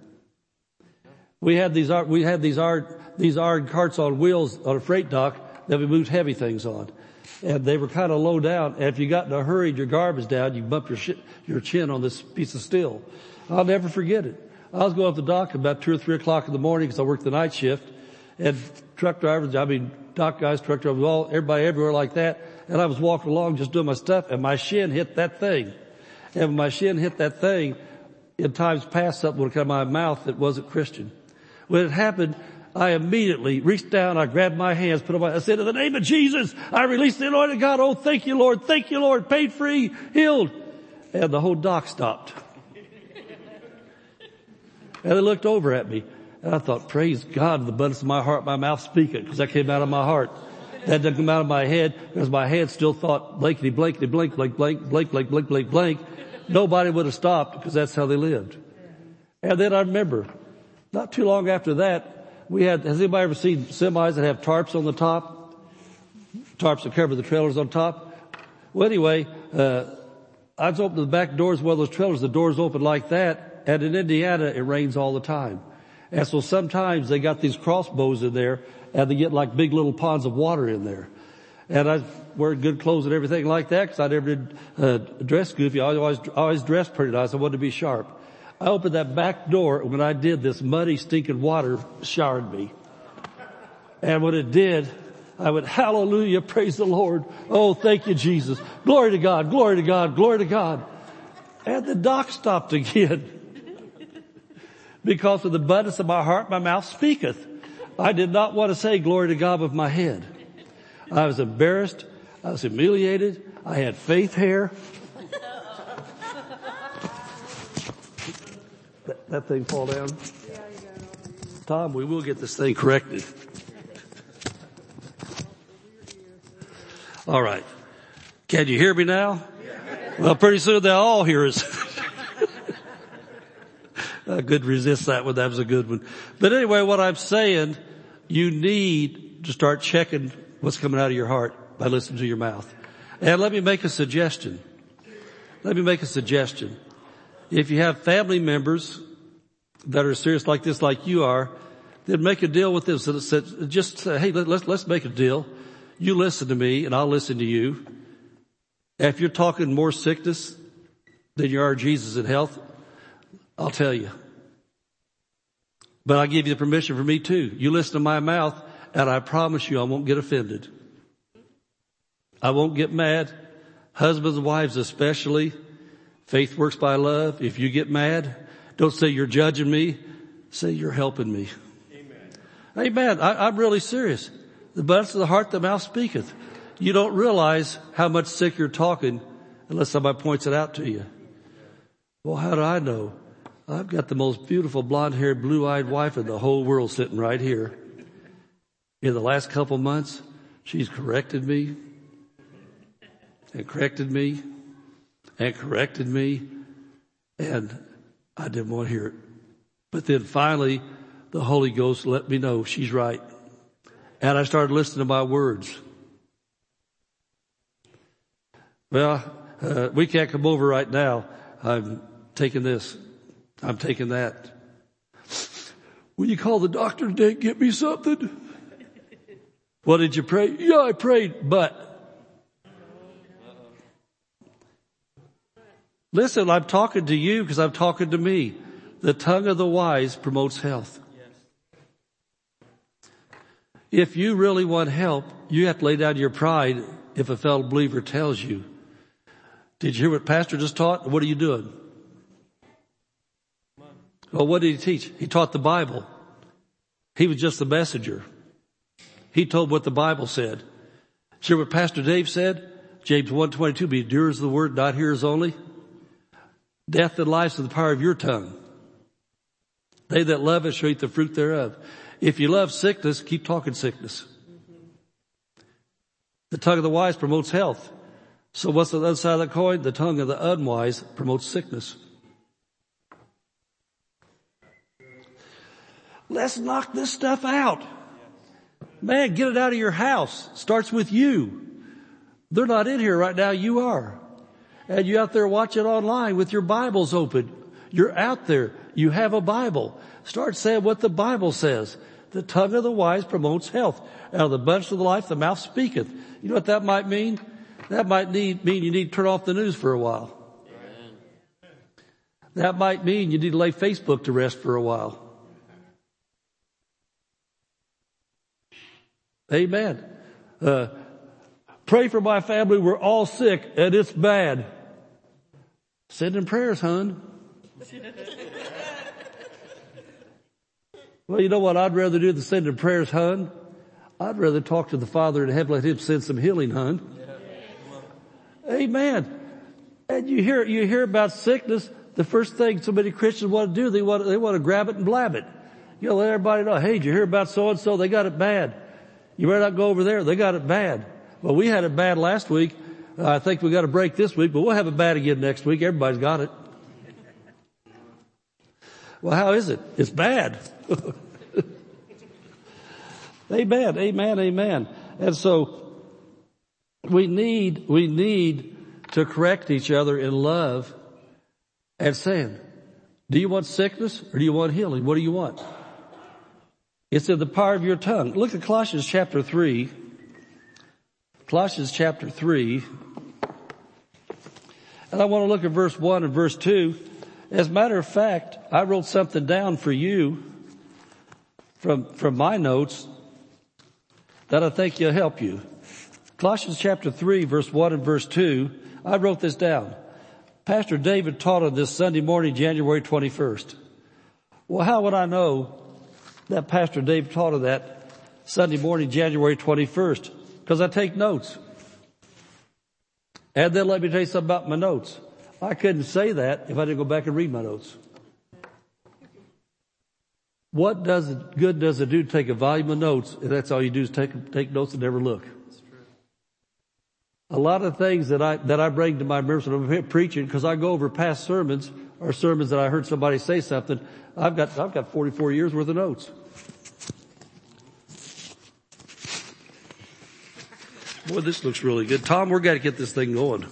We had these, we had these art, these iron carts on wheels on a freight dock that we moved heavy things on. And they were kind of low down. And if you got in a hurry, your garbage down, you bump your, sh- your chin on this piece of steel. I'll never forget it. I was going up the dock about two or three o'clock in the morning because I worked the night shift and truck drivers, I mean, dock guys, truck drivers, all, everybody everywhere like that. And I was walking along just doing my stuff and my shin hit that thing. And when my shin hit that thing, in times past something would come out of my mouth that wasn't Christian. When it happened, I immediately reached down, I grabbed my hands, put on I said, in the name of Jesus, I release the anointing of God. Oh, thank you, Lord. Thank you, Lord. Pain free, healed. And the whole dock stopped. and they looked over at me. And I thought, praise God, the abundance of my heart, my mouth speaking, because that came out of my heart. That didn't come out of my head, because my head still thought blankety blankety blank, blank, blank, blank, blank, blank, blank, blank. Nobody would have stopped, because that's how they lived. And then I remember, not too long after that, we had, has anybody ever seen semis that have tarps on the top? Tarps that cover the trailers on top? Well anyway, uh, I was opening the back doors of one of those trailers, the doors open like that, and in Indiana it rains all the time. And so sometimes they got these crossbows in there and they get like big little ponds of water in there. And I wear good clothes and everything like that because I never did uh, dress goofy. I always, always dressed pretty nice. I wanted to be sharp. I opened that back door and when I did this muddy stinking water showered me. And when it did, I went, hallelujah, praise the Lord. Oh, thank you, Jesus. Glory to God, glory to God, glory to God. And the dock stopped again because of the abundance of my heart, my mouth speaketh. I did not want to say glory to God with my head. I was embarrassed. I was humiliated. I had faith hair. That, thing fall down? Tom, we will get this thing corrected. All right. Can you hear me now? Well, pretty soon they'll all hear us. Uh, I could resist that one. That was a good one. But anyway, what I'm saying, you need to start checking what's coming out of your heart by listening to your mouth. And let me make a suggestion. Let me make a suggestion. If you have family members that are serious like this, like you are, then make a deal with this. them. just say, hey, let's, let's make a deal. You listen to me and I'll listen to you. If you're talking more sickness than you are Jesus in health, I'll tell you. But I give you the permission for me too. You listen to my mouth and I promise you I won't get offended. I won't get mad. Husbands and wives especially. Faith works by love. If you get mad, don't say you're judging me. Say you're helping me. Amen. Amen. I, I'm really serious. The abundance of the heart, the mouth speaketh. You don't realize how much sick you're talking unless somebody points it out to you. Well, how do I know? I've got the most beautiful blonde haired, blue eyed wife in the whole world sitting right here. In the last couple months, she's corrected me and corrected me and corrected me and I didn't want to hear it. But then finally, the Holy Ghost let me know she's right. And I started listening to my words. Well, uh, we can't come over right now. I'm taking this. I'm taking that. Will you call the doctor today and get me something? What did you pray? Yeah, I prayed, but. Listen, I'm talking to you because I'm talking to me. The tongue of the wise promotes health. If you really want help, you have to lay down your pride if a fellow believer tells you. Did you hear what pastor just taught? What are you doing? Well, what did he teach? He taught the Bible. He was just the messenger. He told what the Bible said. Sure what Pastor Dave said? James 122, be doers of the word, not hearers only. Death and life is the power of your tongue. They that love it shall eat the fruit thereof. If you love sickness, keep talking sickness. The tongue of the wise promotes health. So what's the other side of the coin? The tongue of the unwise promotes sickness. Let's knock this stuff out. Man, get it out of your house. Starts with you. They're not in here right now. You are. And you out there watching online with your Bibles open. You're out there. You have a Bible. Start saying what the Bible says. The tongue of the wise promotes health. Out of the abundance of the life, the mouth speaketh. You know what that might mean? That might need, mean you need to turn off the news for a while. That might mean you need to lay Facebook to rest for a while. Amen. Uh, pray for my family. We're all sick and it's bad. Send in prayers, hon. well, you know what I'd rather do than send in prayers, hon? I'd rather talk to the Father in heaven, let Him send some healing, hon. Yeah. Amen. And you hear, you hear about sickness, the first thing so many Christians want to do, they want, they want to grab it and blab it. You know, let everybody know, hey, did you hear about so and so? They got it bad. You better not go over there. They got it bad. Well, we had it bad last week. I think we got a break this week, but we'll have it bad again next week. Everybody's got it. Well, how is it? It's bad. amen, amen, amen. And so we need, we need to correct each other in love and saying, do you want sickness or do you want healing? What do you want? It's in the power of your tongue. Look at Colossians chapter 3. Colossians chapter 3. And I want to look at verse 1 and verse 2. As a matter of fact, I wrote something down for you from, from my notes that I think will help you. Colossians chapter 3 verse 1 and verse 2. I wrote this down. Pastor David taught on this Sunday morning, January 21st. Well, how would I know that Pastor Dave taught of that Sunday morning, January 21st, because I take notes. And then let me tell you something about my notes. I couldn't say that if I didn't go back and read my notes. What does it, good does it do to take a volume of notes if that's all you do is take, take notes and never look? A lot of things that I, that I bring to my members when I'm preaching, because I go over past sermons or sermons that I heard somebody say something, I've got, I've got 44 years worth of notes. Boy, this looks really good. Tom, we're got to get this thing going.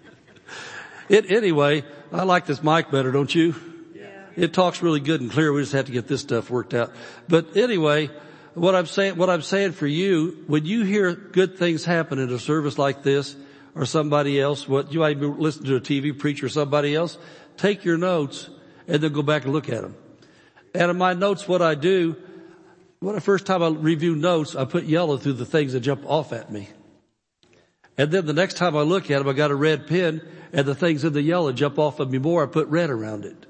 it, anyway, I like this mic better, don't you? Yeah. It talks really good and clear. We just have to get this stuff worked out. But anyway, what I'm saying, what I'm saying for you, when you hear good things happen in a service like this, or somebody else, what you might be listening to a TV preacher or somebody else, take your notes and then go back and look at them. And in my notes, what I do, when the first time I review notes, I put yellow through the things that jump off at me. And then the next time I look at them, I got a red pen and the things in the yellow jump off of me more. I put red around it.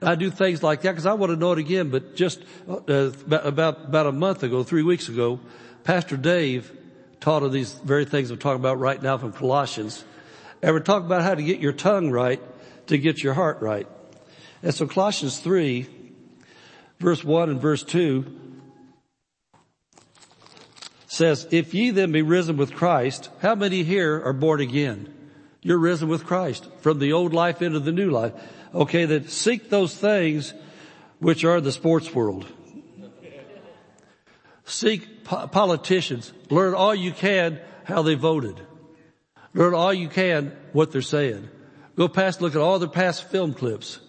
I do things like that because I want to know it again. But just uh, about, about a month ago, three weeks ago, Pastor Dave taught of these very things I'm talking about right now from Colossians. And we're talking about how to get your tongue right to get your heart right. And so Colossians 3, verse 1 and verse 2 says, if ye then be risen with Christ, how many here are born again? You're risen with Christ from the old life into the new life. Okay, that seek those things which are the sports world. Seek po- politicians. Learn all you can how they voted. Learn all you can what they're saying. Go past, look at all their past film clips.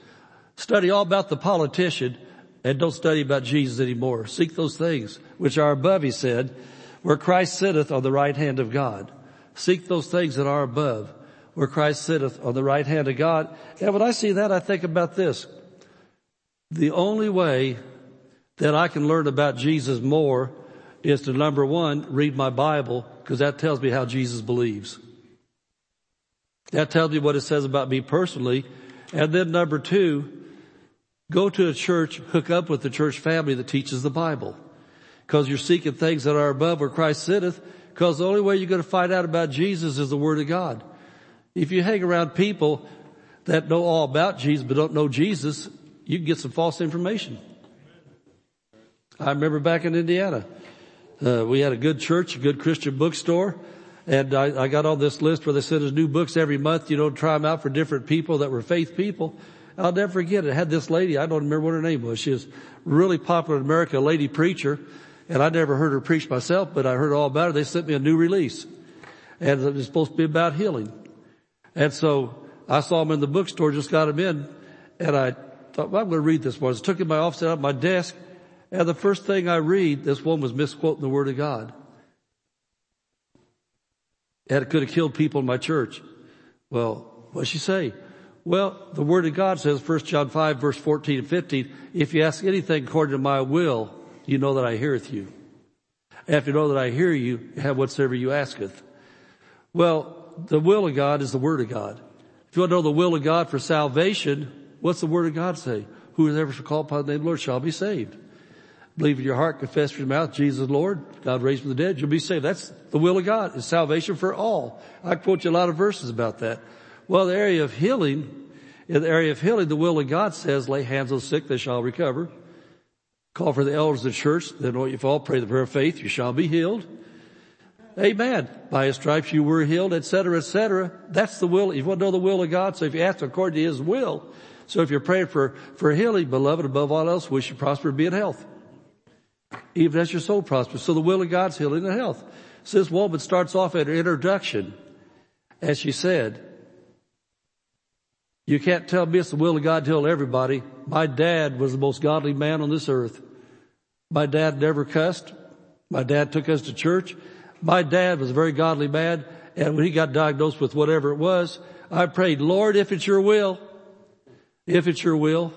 Study all about the politician and don't study about Jesus anymore. Seek those things which are above, he said, where Christ sitteth on the right hand of God. Seek those things that are above, where Christ sitteth on the right hand of God. And when I see that, I think about this. The only way that I can learn about Jesus more is to number one, read my Bible, because that tells me how Jesus believes. That tells me what it says about me personally. And then number two, go to a church, hook up with the church family that teaches the Bible because you're seeking things that are above where Christ sitteth, because the only way you're going to find out about Jesus is the Word of God. If you hang around people that know all about Jesus but don't know Jesus, you can get some false information. I remember back in Indiana, uh, we had a good church, a good Christian bookstore, and I, I, got on this list where they sent us new books every month, you know, try them out for different people that were faith people. I'll never forget it. it had this lady, I don't remember what her name was. She was really popular in America, a lady preacher, and I never heard her preach myself, but I heard all about her. They sent me a new release. And it was supposed to be about healing. And so I saw them in the bookstore, just got them in, and I thought, well, I'm going to read this one. I took it in my office, out my desk, and the first thing I read, this one was misquoting the Word of God. And it could have killed people in my church. Well, what'd she say? Well, the Word of God says, 1 John 5 verse 14 and 15, if you ask anything according to my will, you know that I heareth you. After you know that I hear you, have whatsoever you asketh. Well, the will of God is the word of God. If you want to know the will of God for salvation, what's the word of God say? Whoever shall call upon the name of the Lord shall be saved. Believe in your heart, confess with your mouth, Jesus Lord, God raised from the dead, you'll be saved. That's the will of God, is salvation for all. I quote you a lot of verses about that. Well, the area of healing, in the area of healing, the will of God says, lay hands on the sick, they shall recover. Call for the elders of the church, then what you fall, pray the prayer of faith, you shall be healed. Amen. By his stripes you were healed, etc., etc. That's the will. You want to know the will of God, so if you ask according to his will, so if you're praying for, for healing, beloved, above all else, wish you prosper and be in health. Even as your soul prospers. So the will of God's healing and health. So this woman starts off at her introduction, as she said, you can't tell me it's the will of God to tell everybody. My dad was the most godly man on this earth. My dad never cussed. My dad took us to church. My dad was a very godly man. And when he got diagnosed with whatever it was, I prayed, Lord, if it's your will, if it's your will,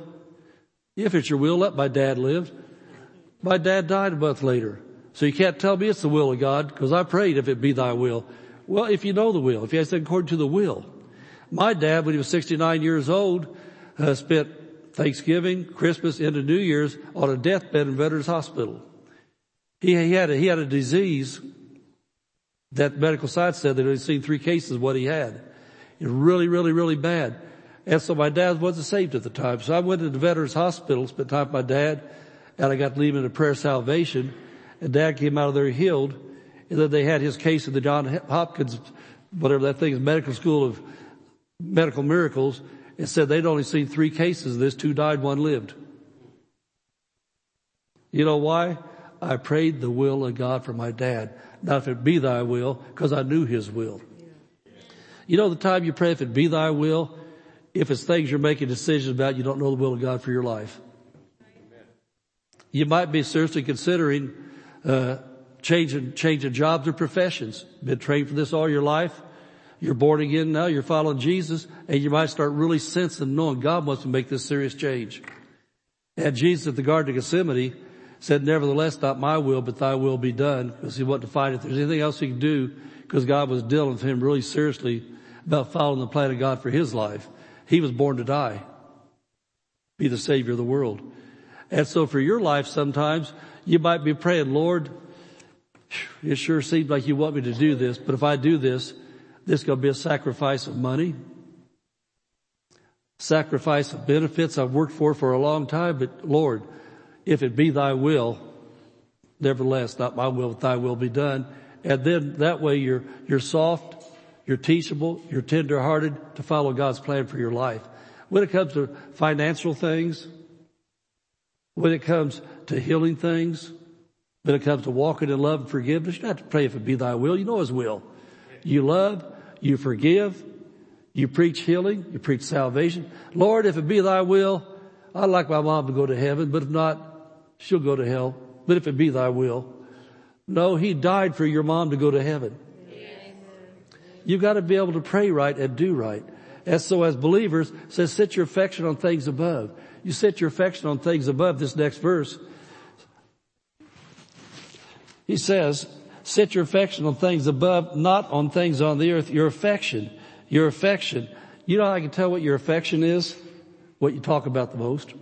if it's your will, let my dad live. My dad died a month later. So you can't tell me it's the will of God because I prayed if it be thy will. Well, if you know the will, if you ask according to the will. My dad, when he was 69 years old, uh, spent Thanksgiving, Christmas, into New Year's on a deathbed in Veterans Hospital. He, he had a, he had a disease that medical science said he'd seen three cases of what he had. It was really, really, really bad. And so my dad wasn't saved at the time. So I went to the Veterans Hospital, spent time with my dad, and I got to leave him in a prayer of salvation. And dad came out of there healed. And then they had his case in the John Hopkins, whatever that thing is, medical school of medical miracles and said they'd only seen three cases of this, two died, one lived. You know why? I prayed the will of God for my dad. Not if it be thy will, because I knew his will. You know the time you pray if it be thy will, if it's things you're making decisions about, you don't know the will of God for your life. You might be seriously considering uh, changing changing jobs or professions. Been trained for this all your life. You're born again now, you're following Jesus, and you might start really sensing knowing God wants to make this serious change. And Jesus at the Garden of Gethsemane said, nevertheless, not my will, but thy will be done, because he wanted to find if there's anything else he could do, because God was dealing with him really seriously about following the plan of God for his life. He was born to die, be the savior of the world. And so for your life, sometimes you might be praying, Lord, it sure seems like you want me to do this, but if I do this, this is going to be a sacrifice of money, sacrifice of benefits I've worked for for a long time, but Lord, if it be thy will, nevertheless, not my will, but thy will be done. And then that way you're, you're soft, you're teachable, you're tenderhearted to follow God's plan for your life. When it comes to financial things, when it comes to healing things, when it comes to walking in love and forgiveness, you don't have to pray if it be thy will. You know his will. You love, you forgive, you preach healing, you preach salvation. Lord, if it be thy will, I'd like my mom to go to heaven, but if not, she'll go to hell. But if it be thy will. No, he died for your mom to go to heaven. You've got to be able to pray right and do right. And so as believers, says set your affection on things above. You set your affection on things above this next verse. He says, set your affection on things above, not on things on the earth. Your affection, your affection. You know how I can tell what your affection is? What you talk about the most.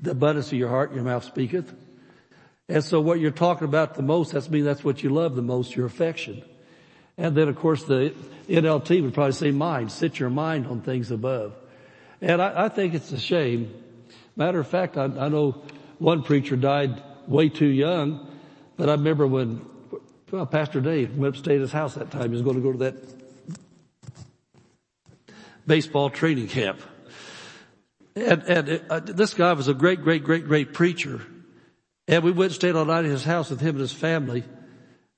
The abundance of your heart, your mouth speaketh. And so what you're talking about the most, that's mean that's what you love the most, your affection. And then of course the NLT would probably say mind, set your mind on things above. And I, I think it's a shame. Matter of fact, I, I know one preacher died way too young. But I remember when well, Pastor Dave went up to stay at his house that time. He was going to go to that baseball training camp. And, and uh, this guy was a great, great, great, great preacher. And we went and stayed all night at his house with him and his family.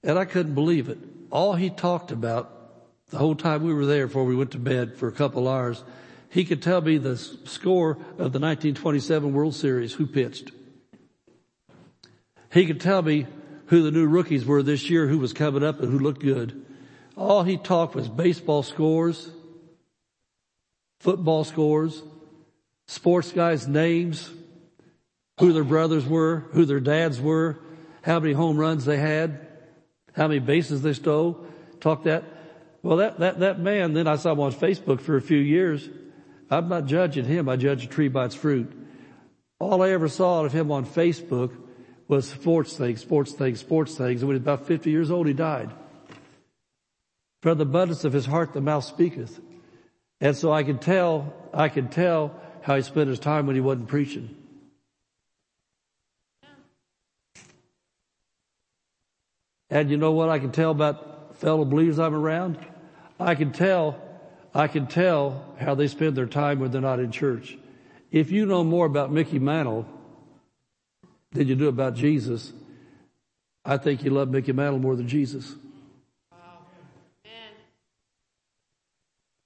And I couldn't believe it. All he talked about the whole time we were there before we went to bed for a couple hours, he could tell me the score of the 1927 World Series, who pitched. He could tell me who the new rookies were this year, who was coming up and who looked good. All he talked was baseball scores, football scores, sports guys' names, who their brothers were, who their dads were, how many home runs they had, how many bases they stole. Talk that. Well, that, that, that man, then I saw him on Facebook for a few years. I'm not judging him. I judge a tree by its fruit. All I ever saw of him on Facebook was sports things, sports things, sports things. And when he was about 50 years old, he died. From the abundance of his heart, the mouth speaketh. And so I can tell, I can tell how he spent his time when he wasn't preaching. And you know what I can tell about fellow believers I'm around? I can tell, I can tell how they spend their time when they're not in church. If you know more about Mickey Mantle than you do about Jesus, I think you love Mickey Mantle more than Jesus.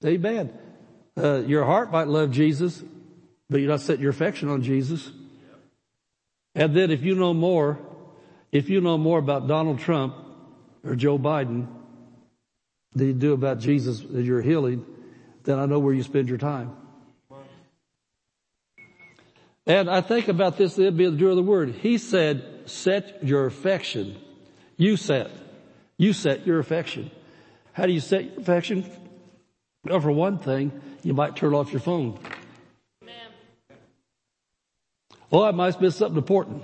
Amen. Amen. Uh, your heart might love Jesus, but you're not setting your affection on Jesus. And then if you know more, if you know more about Donald Trump or Joe Biden than you do about Jesus and your healing, then I know where you spend your time. And I think about this, it'd be the doer of the word. He said, set your affection. You set. You set your affection. How do you set your affection? Well, for one thing, you might turn off your phone. Well, oh, I might miss something important.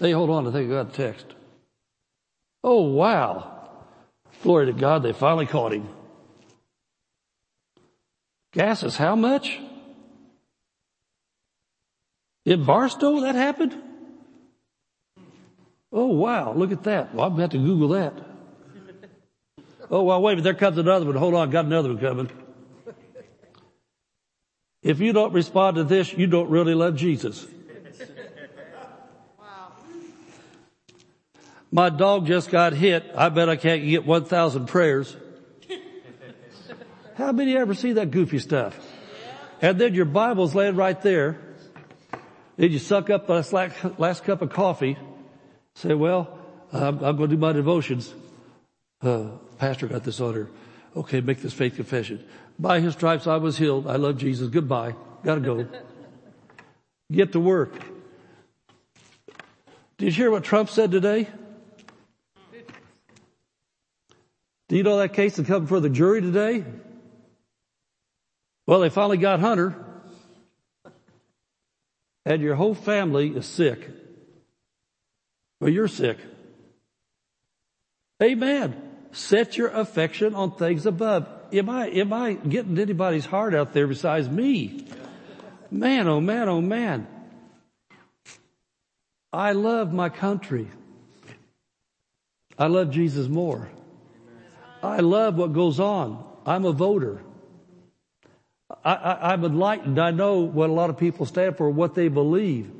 Hey, hold on. I think I got a text. Oh, wow. Glory to God. They finally caught him. Gas is how much? In Barstow that happened? Oh wow, look at that. Well, I'm going to have to Google that. Oh well, wait a minute, there comes another one. Hold on, got another one coming. If you don't respond to this, you don't really love Jesus. Wow. My dog just got hit. I bet I can't get 1,000 prayers. How many ever see that goofy stuff? And then your Bible's laying right there. Did you suck up last, last cup of coffee? Say, well, I'm, I'm going to do my devotions. Uh, pastor got this order. Okay, make this faith confession. By his stripes I was healed. I love Jesus. Goodbye. Gotta go. Get to work. Did you hear what Trump said today? Do you know that case is coming before the jury today? Well, they finally got Hunter. And your whole family is sick. Well, you're sick. Amen. Set your affection on things above. Am I, am I getting anybody's heart out there besides me? Man, oh man, oh man. I love my country. I love Jesus more. I love what goes on. I'm a voter. I, am enlightened. I know what a lot of people stand for, what they believe.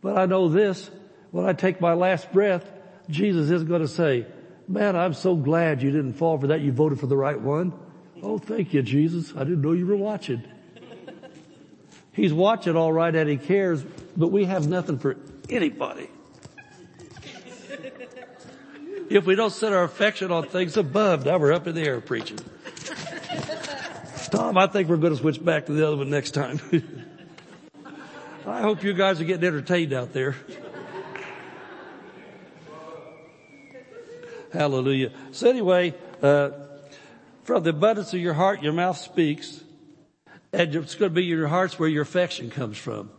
But I know this, when I take my last breath, Jesus is going to say, man, I'm so glad you didn't fall for that. You voted for the right one. Oh, thank you, Jesus. I didn't know you were watching. He's watching all right and he cares, but we have nothing for anybody. If we don't set our affection on things above, now we're up in the air preaching. Tom, I think we're going to switch back to the other one next time. I hope you guys are getting entertained out there. Hallelujah. So anyway, uh, from the abundance of your heart, your mouth speaks. And it's going to be your hearts where your affection comes from.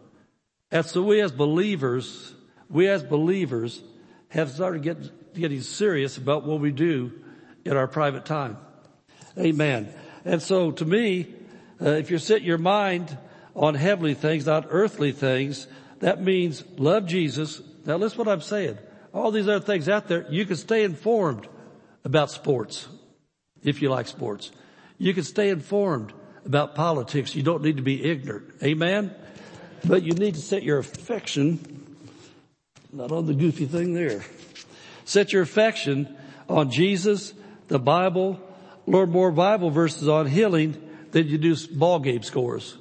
And so we as believers, we as believers have started getting, getting serious about what we do in our private time. Amen. And so to me, uh, if you set your mind on heavenly things, not earthly things, that means love Jesus. Now listen what I'm saying. All these other things out there, you can stay informed about sports, if you like sports. You can stay informed about politics. You don't need to be ignorant. Amen? But you need to set your affection, not on the goofy thing there. Set your affection on Jesus, the Bible, Lord, more Bible verses on healing than you do ball game scores.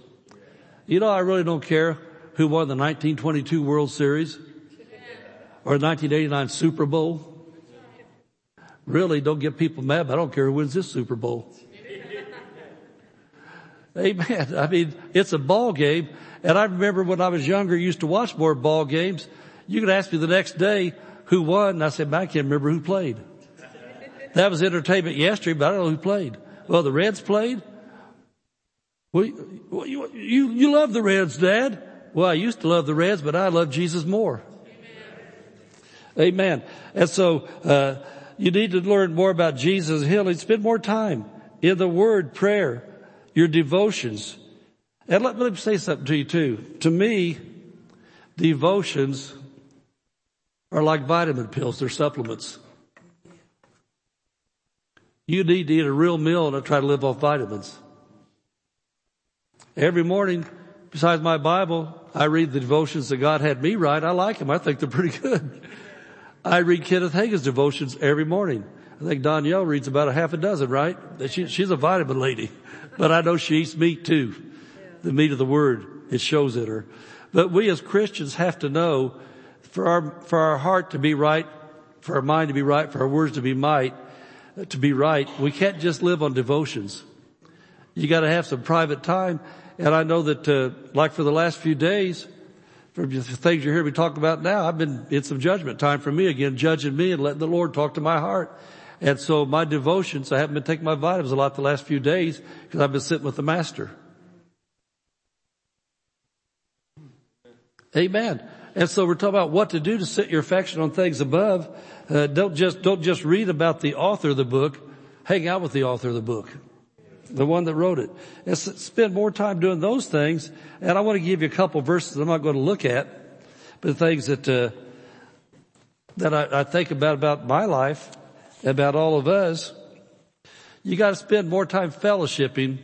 You know, I really don't care who won the 1922 World Series or 1989 Super Bowl. Really, don't get people mad, but I don't care who wins this Super Bowl. Amen. I mean, it's a ball game. And I remember when I was younger, used to watch more ball games. You could ask me the next day who won, and I said, I can't remember who played. That was entertainment yesterday, but I don't know who played. Well, the Reds played. Well, you, you, you love the Reds, Dad. Well, I used to love the Reds, but I love Jesus more. Amen. And so, uh, you need to learn more about Jesus' healing. Spend more time in the Word, prayer, your devotions. And let, let me say something to you too. To me, devotions are like vitamin pills. They're supplements. You need to eat a real meal and not try to live off vitamins. Every morning, besides my Bible, I read the devotions that God had me write. I like them. I think they're pretty good. I read Kenneth Hagin's devotions every morning. I think Danielle reads about a half a dozen, right? She, she's a vitamin lady, but I know she eats meat too. The meat of the word, it shows in her. But we as Christians have to know for our, for our heart to be right, for our mind to be right, for our words to be might, to be right, we can't just live on devotions. You got to have some private time. And I know that, uh, like for the last few days, from the things you hear me talk about now, I've been in some judgment time for me again, judging me and letting the Lord talk to my heart. And so my devotions, I haven't been taking my vitamins a lot the last few days because I've been sitting with the Master. Amen. And so we're talking about what to do to set your affection on things above. Uh, don't just, don't just read about the author of the book. Hang out with the author of the book. The one that wrote it. And spend more time doing those things. And I want to give you a couple verses I'm not going to look at, but things that, uh, that I, I think about about my life, about all of us. You got to spend more time fellowshipping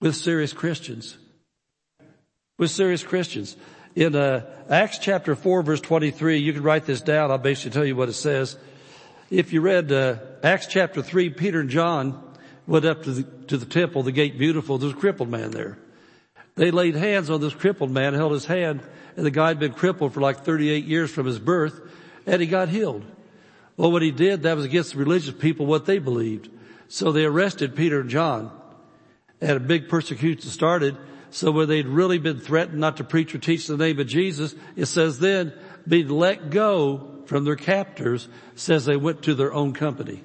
with serious Christians. With serious Christians. In uh, Acts chapter 4 verse 23, you can write this down. I'll basically tell you what it says. If you read uh, Acts chapter 3, Peter and John went up to the, to the temple, the gate beautiful. There's a crippled man there. They laid hands on this crippled man, held his hand, and the guy had been crippled for like 38 years from his birth, and he got healed. Well, what he did, that was against the religious people, what they believed. So they arrested Peter and John, and a big persecution started. So when they'd really been threatened not to preach or teach the name of Jesus, it says then, being let go from their captors, says they went to their own company.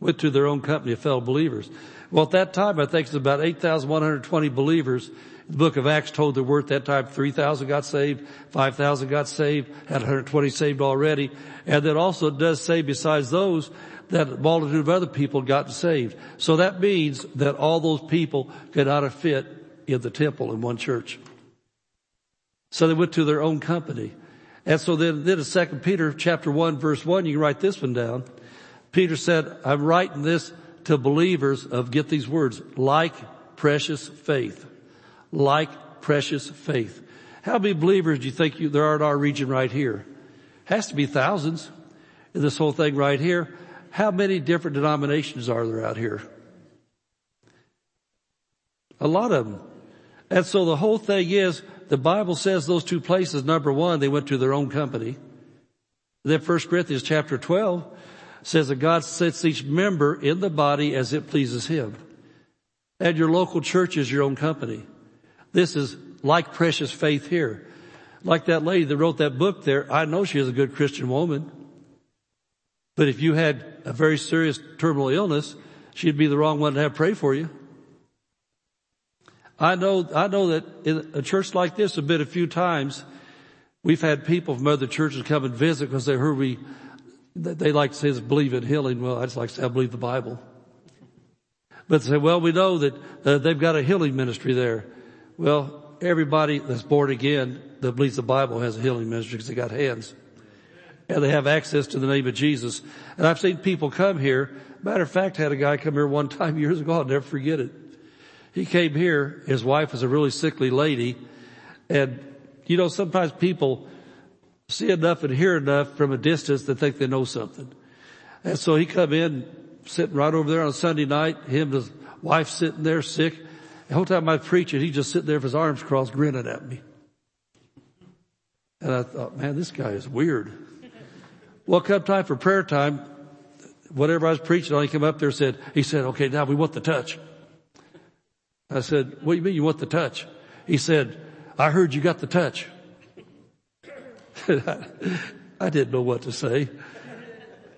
Went to their own company of fellow believers. Well, at that time, I think it's about 8,120 believers. The book of Acts told there were at that time 3,000 got saved, 5,000 got saved, had 120 saved already. And then also it does say besides those, that a multitude of other people got saved. So that means that all those people could not have fit in the temple in one church. So they went to their own company. And so then, then in 2 Peter chapter 1 verse 1, you can write this one down. Peter said, I'm writing this to believers of, get these words, like precious faith. Like precious faith. How many believers do you think you, there are in our region right here? Has to be thousands in this whole thing right here. How many different denominations are there out here? A lot of them. And so the whole thing is, the Bible says those two places, number one, they went to their own company. Then 1 Corinthians chapter 12 says that God sets each member in the body as it pleases Him. And your local church is your own company. This is like precious faith here. Like that lady that wrote that book there, I know she is a good Christian woman. But if you had a very serious terminal illness, she'd be the wrong one to have pray for you. I know, I know that in a church like this, I've been a few times, we've had people from other churches come and visit because they heard we, they like to say, believe in healing. Well, I just like to say, I believe the Bible. But they say, well, we know that uh, they've got a healing ministry there. Well, everybody that's born again that believes the Bible has a healing ministry because they got hands and they have access to the name of Jesus. And I've seen people come here. Matter of fact, I had a guy come here one time years ago. I'll never forget it. He came here. His wife was a really sickly lady. And, you know, sometimes people see enough and hear enough from a distance that think they know something. And so he come in sitting right over there on Sunday night, him and his wife sitting there sick. The whole time I was preaching, he just sitting there with his arms crossed grinning at me. And I thought, man, this guy is weird. Well, come time for prayer time, whatever I was preaching on, he came up there and said, he said, okay, now we want the touch. I said, what do you mean you want the touch? He said, I heard you got the touch. I didn't know what to say.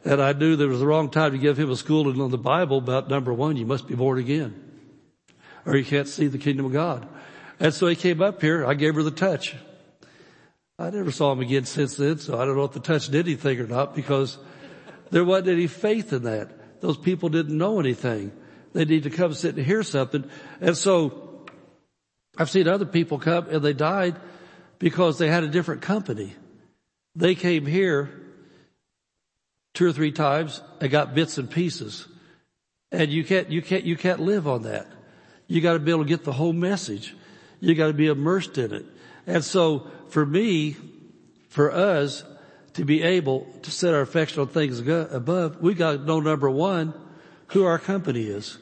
And I knew there was the wrong time to give him a schooling on the Bible about number one, you must be born again. Or you can't see the kingdom of God. And so he came up here, I gave her the touch. I never saw him again since then, so I don't know if the touch did anything or not because there wasn't any faith in that. Those people didn't know anything. They need to come sit and hear something. And so I've seen other people come and they died because they had a different company. They came here two or three times and got bits and pieces. And you can't, you can't, you can't live on that. You gotta be able to get the whole message. You gotta be immersed in it. And so for me, for us to be able to set our affection on things above, we got to know number one, who our company is.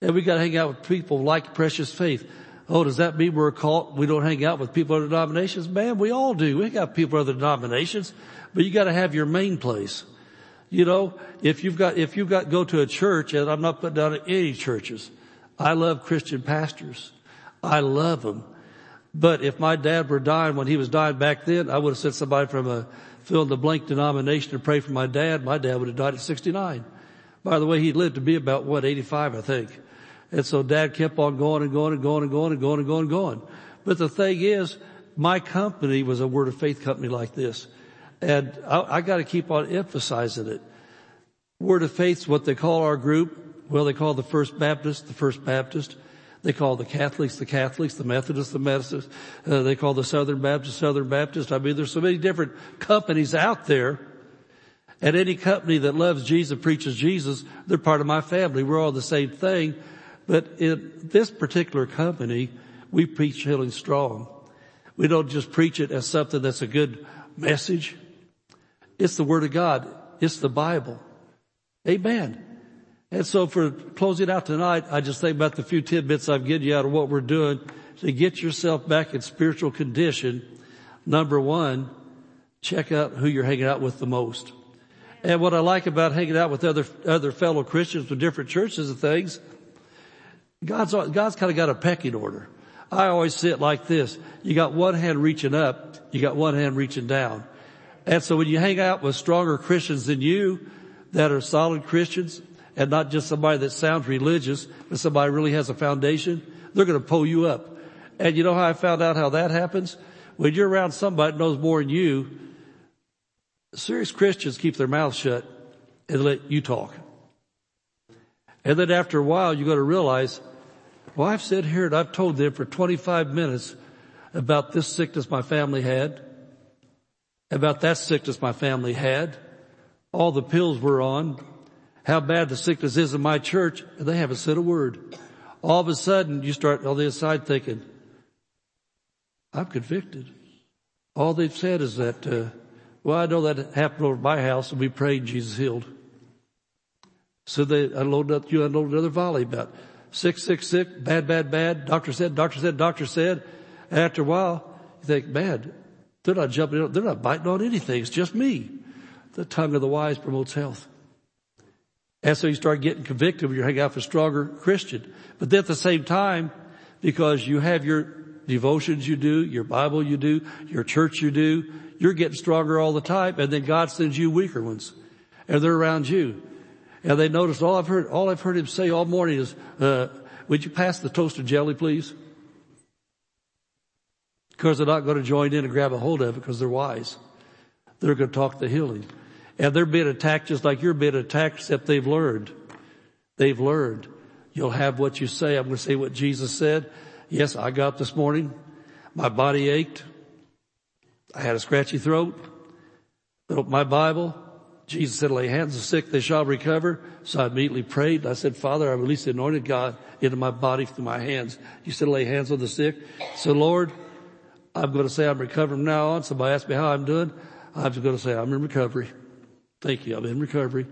And we got to hang out with people like precious faith. Oh, does that mean we're a cult? We don't hang out with people other denominations? Man, we all do. We got people other denominations, but you got to have your main place. You know, if you've got, if you've got, go to a church, and I'm not putting down any churches. I love Christian pastors. I love them. But if my dad were dying when he was dying back then, I would have sent somebody from a fill in the blank denomination to pray for my dad. My dad would have died at 69. By the way, he lived to be about what, 85, I think. And so dad kept on going and going and going and going and going and going and going. But the thing is, my company was a word of faith company like this. And I, I gotta keep on emphasizing it. Word of faith is what they call our group. Well, they call the First Baptist the First Baptist. They call the Catholics the Catholics, the Methodists the Methodists. Uh, they call the Southern Baptist Southern Baptist. I mean, there's so many different companies out there. And any company that loves Jesus, preaches Jesus, they're part of my family. We're all the same thing. But in this particular company, we preach healing strong. We don't just preach it as something that's a good message. It's the Word of God. It's the Bible. Amen. And so for closing out tonight, I just think about the few tidbits I've given you out of what we're doing to get yourself back in spiritual condition. Number one, check out who you're hanging out with the most. And what I like about hanging out with other, other fellow Christians from different churches and things, God's, God's kind of got a pecking order. I always see it like this. You got one hand reaching up, you got one hand reaching down. And so when you hang out with stronger Christians than you, that are solid Christians, and not just somebody that sounds religious, but somebody really has a foundation, they're going to pull you up. And you know how I found out how that happens? When you're around somebody that knows more than you, serious Christians keep their mouths shut and let you talk. And then after a while, you're going to realize, well, I've sat here and I've told them for 25 minutes about this sickness my family had, about that sickness my family had, all the pills we're on, how bad the sickness is in my church, and they haven't said a word. All of a sudden, you start on the inside thinking, I'm convicted. All they've said is that, uh, well, I know that happened over my house and we prayed Jesus healed. So they unloaded up, you another volley about sick, sick, sick, bad, bad, bad. Doctor said, doctor said, doctor said. After a while, you think, man, they're not jumping, they're not biting on anything. It's just me. The tongue of the wise promotes health. And so you start getting convicted when you hang out with a stronger Christian. But then at the same time, because you have your devotions you do, your Bible you do, your church you do, you're getting stronger all the time and then God sends you weaker ones and they're around you. And they notice all I've heard, all I've heard him say all morning is, uh, would you pass the toasted jelly please? Because they're not going to join in and grab a hold of it because they're wise. They're going to talk the healing. And they're being attacked just like you're being attacked except they've learned. They've learned. You'll have what you say. I'm going to say what Jesus said. Yes, I got up this morning. My body ached. I had a scratchy throat. Opened my Bible. Jesus said, lay hands on the sick, they shall recover. So I immediately prayed. I said, Father, I release the anointed God into my body through my hands. You said, lay hands on the sick. So Lord, I'm going to say I'm recovering now on. Somebody asked me how I'm doing. I'm just going to say I'm in recovery. Thank you. I'm in recovery.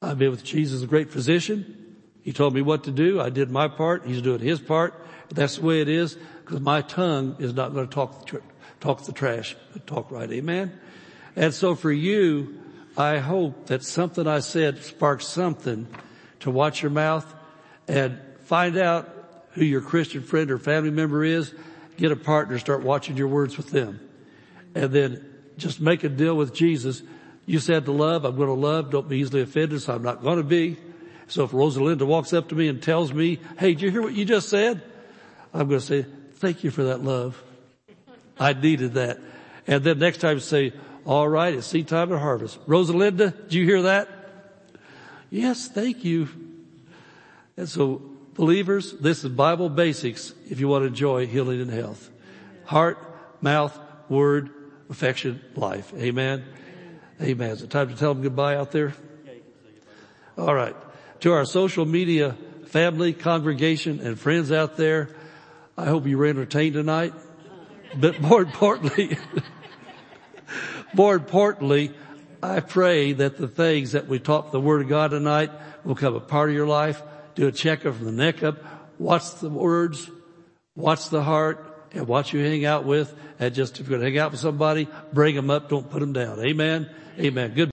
I've been with Jesus, a great physician. He told me what to do. I did my part. He's doing his part. That's the way it is because my tongue is not going to talk, talk the trash, but talk right. Amen. And so for you, I hope that something I said sparks something to watch your mouth and find out who your Christian friend or family member is. Get a partner, start watching your words with them. And then just make a deal with Jesus. You said to love, I'm going to love. Don't be easily offended, so I'm not going to be. So if Rosalinda walks up to me and tells me, hey, did you hear what you just said? I'm going to say, thank you for that love. I needed that. And then next time say, all right, it's seed time and harvest. Rosalinda, did you hear that? Yes, thank you. And so believers, this is Bible basics if you want to enjoy healing and health. Heart, mouth, word, affection, life. Amen. Amen. Is it time to tell them goodbye out there? All right. To our social media family, congregation, and friends out there, I hope you were entertained tonight. But more importantly, more importantly, I pray that the things that we taught the Word of God tonight will become a part of your life. Do a checkup from the neck up. Watch the words. Watch the heart and watch you hang out with. And just if you're going to hang out with somebody, bring them up. Don't put them down. Amen. Amen. Good.